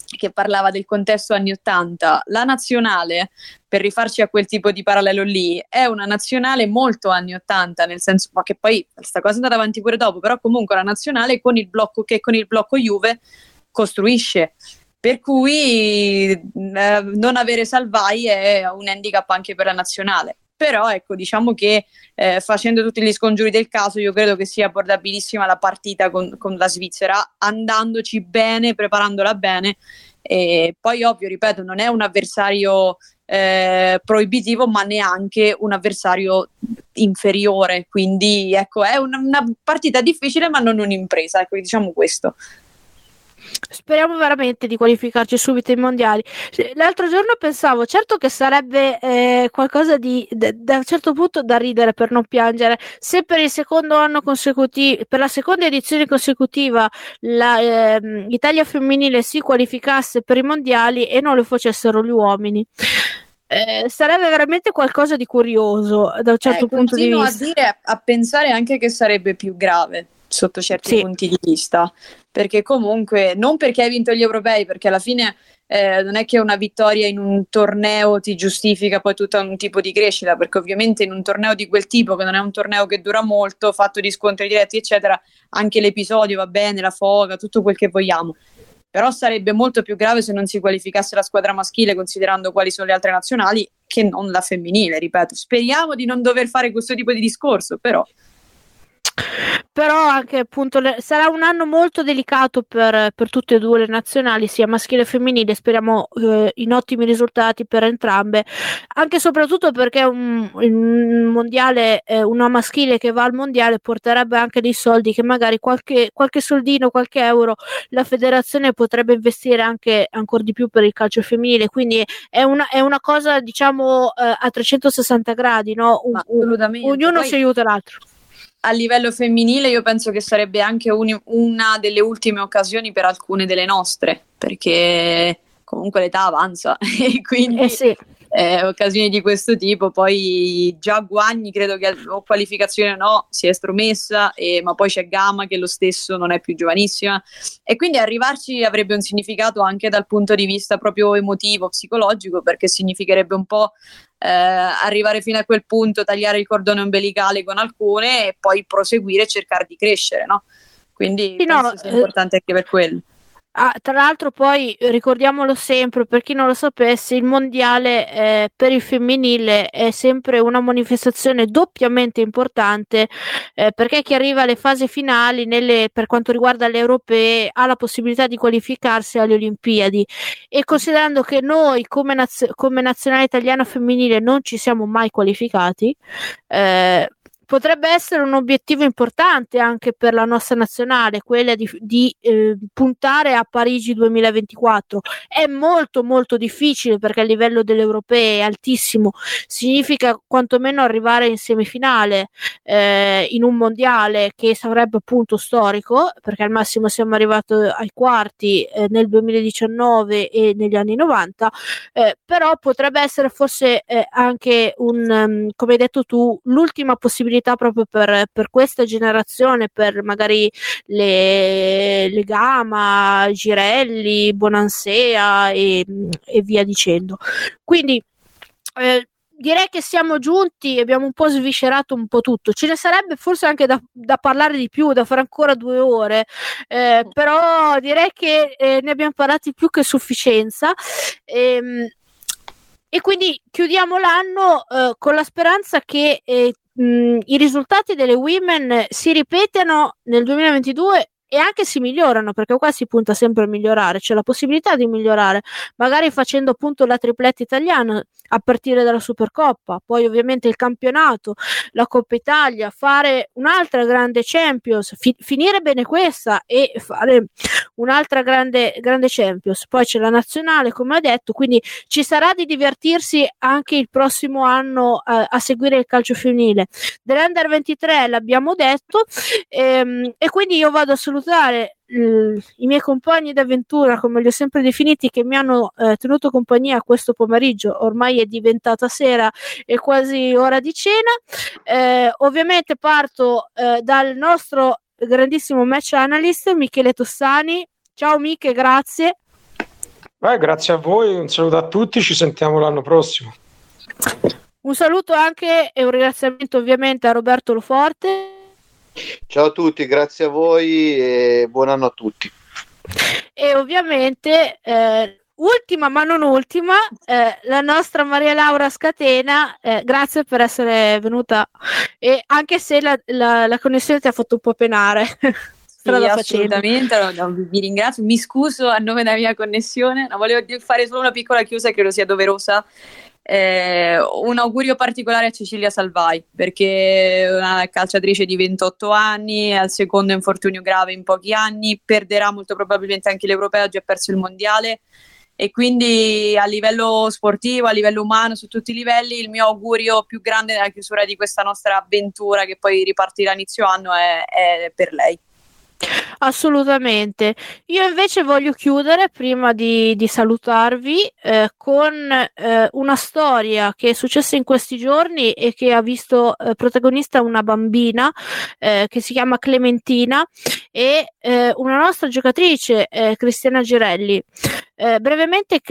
che parlava del contesto anni 80, la nazionale, per rifarci a quel tipo di parallelo lì, è una nazionale molto anni 80, nel senso che poi questa cosa è andata avanti pure dopo, però comunque la nazionale con il blocco che con il blocco Juve costruisce. Per cui eh, non avere Salvai è un handicap anche per la nazionale però ecco diciamo che eh, facendo tutti gli scongiuri del caso io credo che sia abbordabilissima la partita con, con la Svizzera andandoci bene, preparandola bene e poi ovvio, ripeto, non è un avversario eh, proibitivo, ma neanche un avversario inferiore. Quindi ecco, è una, una partita difficile, ma non un'impresa. Ecco, diciamo questo. Speriamo veramente di qualificarci subito ai mondiali. L'altro giorno pensavo, certo che sarebbe eh, qualcosa di da un certo punto da ridere per non piangere, se per il secondo anno consecutivo, per la seconda edizione consecutiva l'Italia eh, femminile si qualificasse per i mondiali e non lo facessero gli uomini. Eh, sarebbe veramente qualcosa di curioso da un certo eh, punto di vista. a dire, a pensare anche che sarebbe più grave sotto certi sì. punti di vista, perché comunque non perché hai vinto gli europei, perché alla fine eh, non è che una vittoria in un torneo ti giustifica poi tutto un tipo di crescita, perché ovviamente in un torneo di quel tipo, che non è un torneo che dura molto, fatto di scontri diretti, eccetera, anche l'episodio va bene, la foga, tutto quel che vogliamo. Però sarebbe molto più grave se non si qualificasse la squadra maschile, considerando quali sono le altre nazionali, che non la femminile, ripeto. Speriamo di non dover fare questo tipo di discorso, però però anche appunto le, sarà un anno molto delicato per, per, tutte e due le nazionali, sia maschile che femminile. Speriamo eh, in ottimi risultati per entrambe, anche e soprattutto perché un, un mondiale, eh, una maschile che va al mondiale porterebbe anche dei soldi che magari qualche, qualche soldino, qualche euro la federazione potrebbe investire anche ancora di più per il calcio femminile. Quindi è una, è una cosa diciamo eh, a 360 gradi, no? Un, un, ognuno Poi... si aiuta l'altro a livello femminile io penso che sarebbe anche un, una delle ultime occasioni per alcune delle nostre, perché comunque l'età avanza [LAUGHS] e quindi eh sì. Eh, occasioni di questo tipo, poi già Guagni credo che o qualificazione no, si è estromessa, e, ma poi c'è Gama che lo stesso non è più giovanissima e quindi arrivarci avrebbe un significato anche dal punto di vista proprio emotivo, psicologico, perché significherebbe un po' eh, arrivare fino a quel punto, tagliare il cordone ombelicale con alcune e poi proseguire e cercare di crescere, no? Quindi sì, no, sia importante anche per quello. Ah, tra l'altro poi ricordiamolo sempre, per chi non lo sapesse, il mondiale eh, per il femminile è sempre una manifestazione doppiamente importante eh, perché chi arriva alle fasi finali nelle, per quanto riguarda le europee ha la possibilità di qualificarsi alle Olimpiadi. E considerando che noi come, naz- come nazionale italiana femminile non ci siamo mai qualificati, eh, potrebbe essere un obiettivo importante anche per la nostra nazionale, quella di, di eh, puntare a Parigi 2024. È molto molto difficile perché il livello delle europee è altissimo, significa quantomeno arrivare in semifinale eh, in un mondiale che sarebbe appunto storico, perché al massimo siamo arrivati ai quarti eh, nel 2019 e negli anni 90, eh, però potrebbe essere forse eh, anche un, um, come hai detto tu, l'ultima possibilità possibilità proprio per, per questa generazione, per magari le, le Gama, Girelli, Bonansea e, e via dicendo. Quindi eh, direi che siamo giunti, abbiamo un po' sviscerato un po' tutto. Ce ne sarebbe forse anche da, da parlare di più, da fare ancora due ore, eh, però direi che eh, ne abbiamo parlati più che a sufficienza. Ehm, e quindi chiudiamo l'anno eh, con la speranza che eh, mh, i risultati delle women si ripetano nel 2022 e anche si migliorano perché qua si punta sempre a migliorare, c'è la possibilità di migliorare, magari facendo appunto la tripletta italiana a partire dalla Supercoppa, poi ovviamente il campionato, la Coppa Italia, fare un'altra grande Champions, fi- finire bene questa e fare un'altra grande, grande Champions, poi c'è la nazionale come ho detto, quindi ci sarà di divertirsi anche il prossimo anno eh, a seguire il calcio femminile. Dell'Under 23 l'abbiamo detto ehm, e quindi io vado assolutamente salutare eh, i miei compagni d'avventura, come li ho sempre definiti, che mi hanno eh, tenuto compagnia questo pomeriggio. Ormai è diventata sera e quasi ora di cena. Eh, ovviamente parto eh, dal nostro grandissimo match analyst Michele Tossani. Ciao Miche, grazie. Beh, grazie a voi, un saluto a tutti, ci sentiamo l'anno prossimo. Un saluto anche e un ringraziamento ovviamente a Roberto Loforte. Ciao a tutti, grazie a voi e buon anno a tutti. E ovviamente eh, ultima ma non ultima, eh, la nostra Maria Laura Scatena, eh, grazie per essere venuta, e anche se la, la, la connessione ti ha fatto un po' penare. [LAUGHS] Sì, assolutamente, vi ringrazio, mi scuso a nome della mia connessione, no, volevo fare solo una piccola chiusa, credo sia doverosa. Eh, un augurio particolare a Cecilia Salvai perché è una calciatrice di 28 anni, al secondo infortunio grave in pochi anni, perderà molto probabilmente anche l'Europeo, ha già perso il mondiale e quindi a livello sportivo, a livello umano, su tutti i livelli, il mio augurio più grande nella chiusura di questa nostra avventura che poi ripartirà inizio anno è, è per lei. Assolutamente. Io invece voglio chiudere prima di, di salutarvi eh, con eh, una storia che è successa in questi giorni e che ha visto eh, protagonista una bambina eh, che si chiama Clementina e eh, una nostra giocatrice, eh, Cristiana Girelli. brevemente,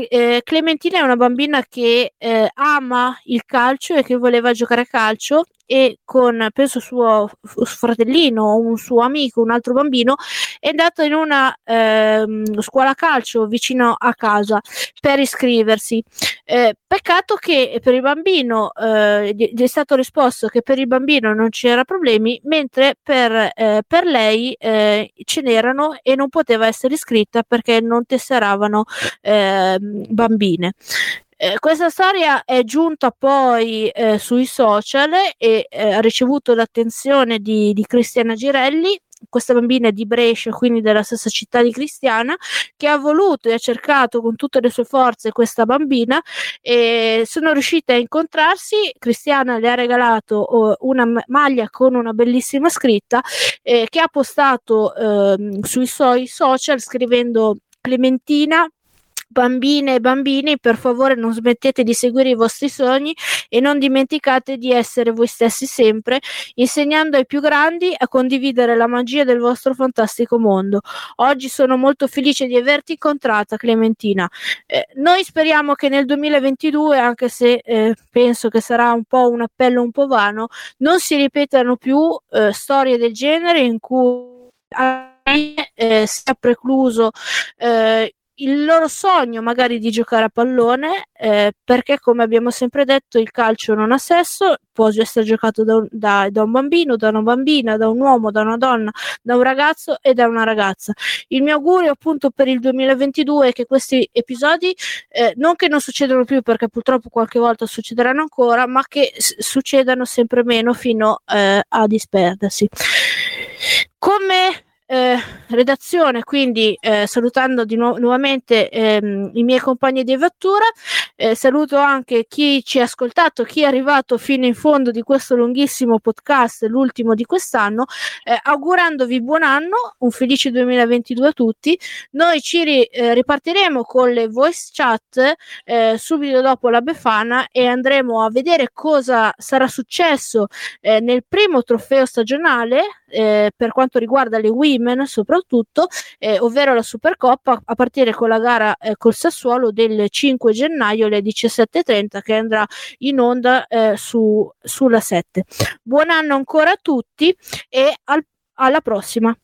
Clementina è una bambina che ama il calcio e che voleva giocare a calcio e con penso suo fratellino o un suo amico, un altro bambino, è andato in una eh, scuola calcio vicino a casa per iscriversi. Eh, peccato che per il bambino eh, gli è stato risposto che per il bambino non c'era problemi, mentre per, eh, per lei eh, ce n'erano e non poteva essere iscritta perché non tesseravano ehm, bambine. Eh, questa storia è giunta poi eh, sui social e eh, ha ricevuto l'attenzione di, di Cristiana Girelli, questa bambina è di Brescia, quindi della stessa città di Cristiana, che ha voluto e ha cercato con tutte le sue forze questa bambina e sono riuscite a incontrarsi. Cristiana le ha regalato oh, una maglia con una bellissima scritta eh, che ha postato eh, sui suoi social scrivendo Clementina Bambine e bambini, per favore non smettete di seguire i vostri sogni e non dimenticate di essere voi stessi sempre, insegnando ai più grandi a condividere la magia del vostro fantastico mondo. Oggi sono molto felice di averti incontrata, Clementina. Eh, noi speriamo che nel 2022, anche se eh, penso che sarà un po' un appello un po' vano, non si ripetano più eh, storie del genere in cui eh, sia precluso eh, il loro sogno magari di giocare a pallone, eh, perché come abbiamo sempre detto il calcio non ha sesso, può essere giocato da un, da, da un, bambino, da una bambina, da un uomo, da una donna, da un ragazzo e da una ragazza. Il mio augurio appunto per il 2022 è che questi episodi eh, non che non succedano più perché purtroppo qualche volta succederanno ancora, ma che s- succedano sempre meno fino eh, a disperdersi. Come eh, redazione, quindi eh, salutando di nu- nuovamente ehm, i miei compagni di avventura, eh, saluto anche chi ci ha ascoltato, chi è arrivato fino in fondo di questo lunghissimo podcast, l'ultimo di quest'anno, eh, augurandovi buon anno, un felice 2022 a tutti. Noi ci ri- eh, ripartiremo con le voice chat eh, subito dopo la Befana e andremo a vedere cosa sarà successo nel primo trofeo stagionale per quanto riguarda le Wii Women soprattutto, eh, ovvero la Supercoppa a partire con la gara eh, col Sassuolo del 5 gennaio alle 17.30 che andrà in onda eh, su, sulla 7. Buon anno ancora a tutti e al, alla prossima.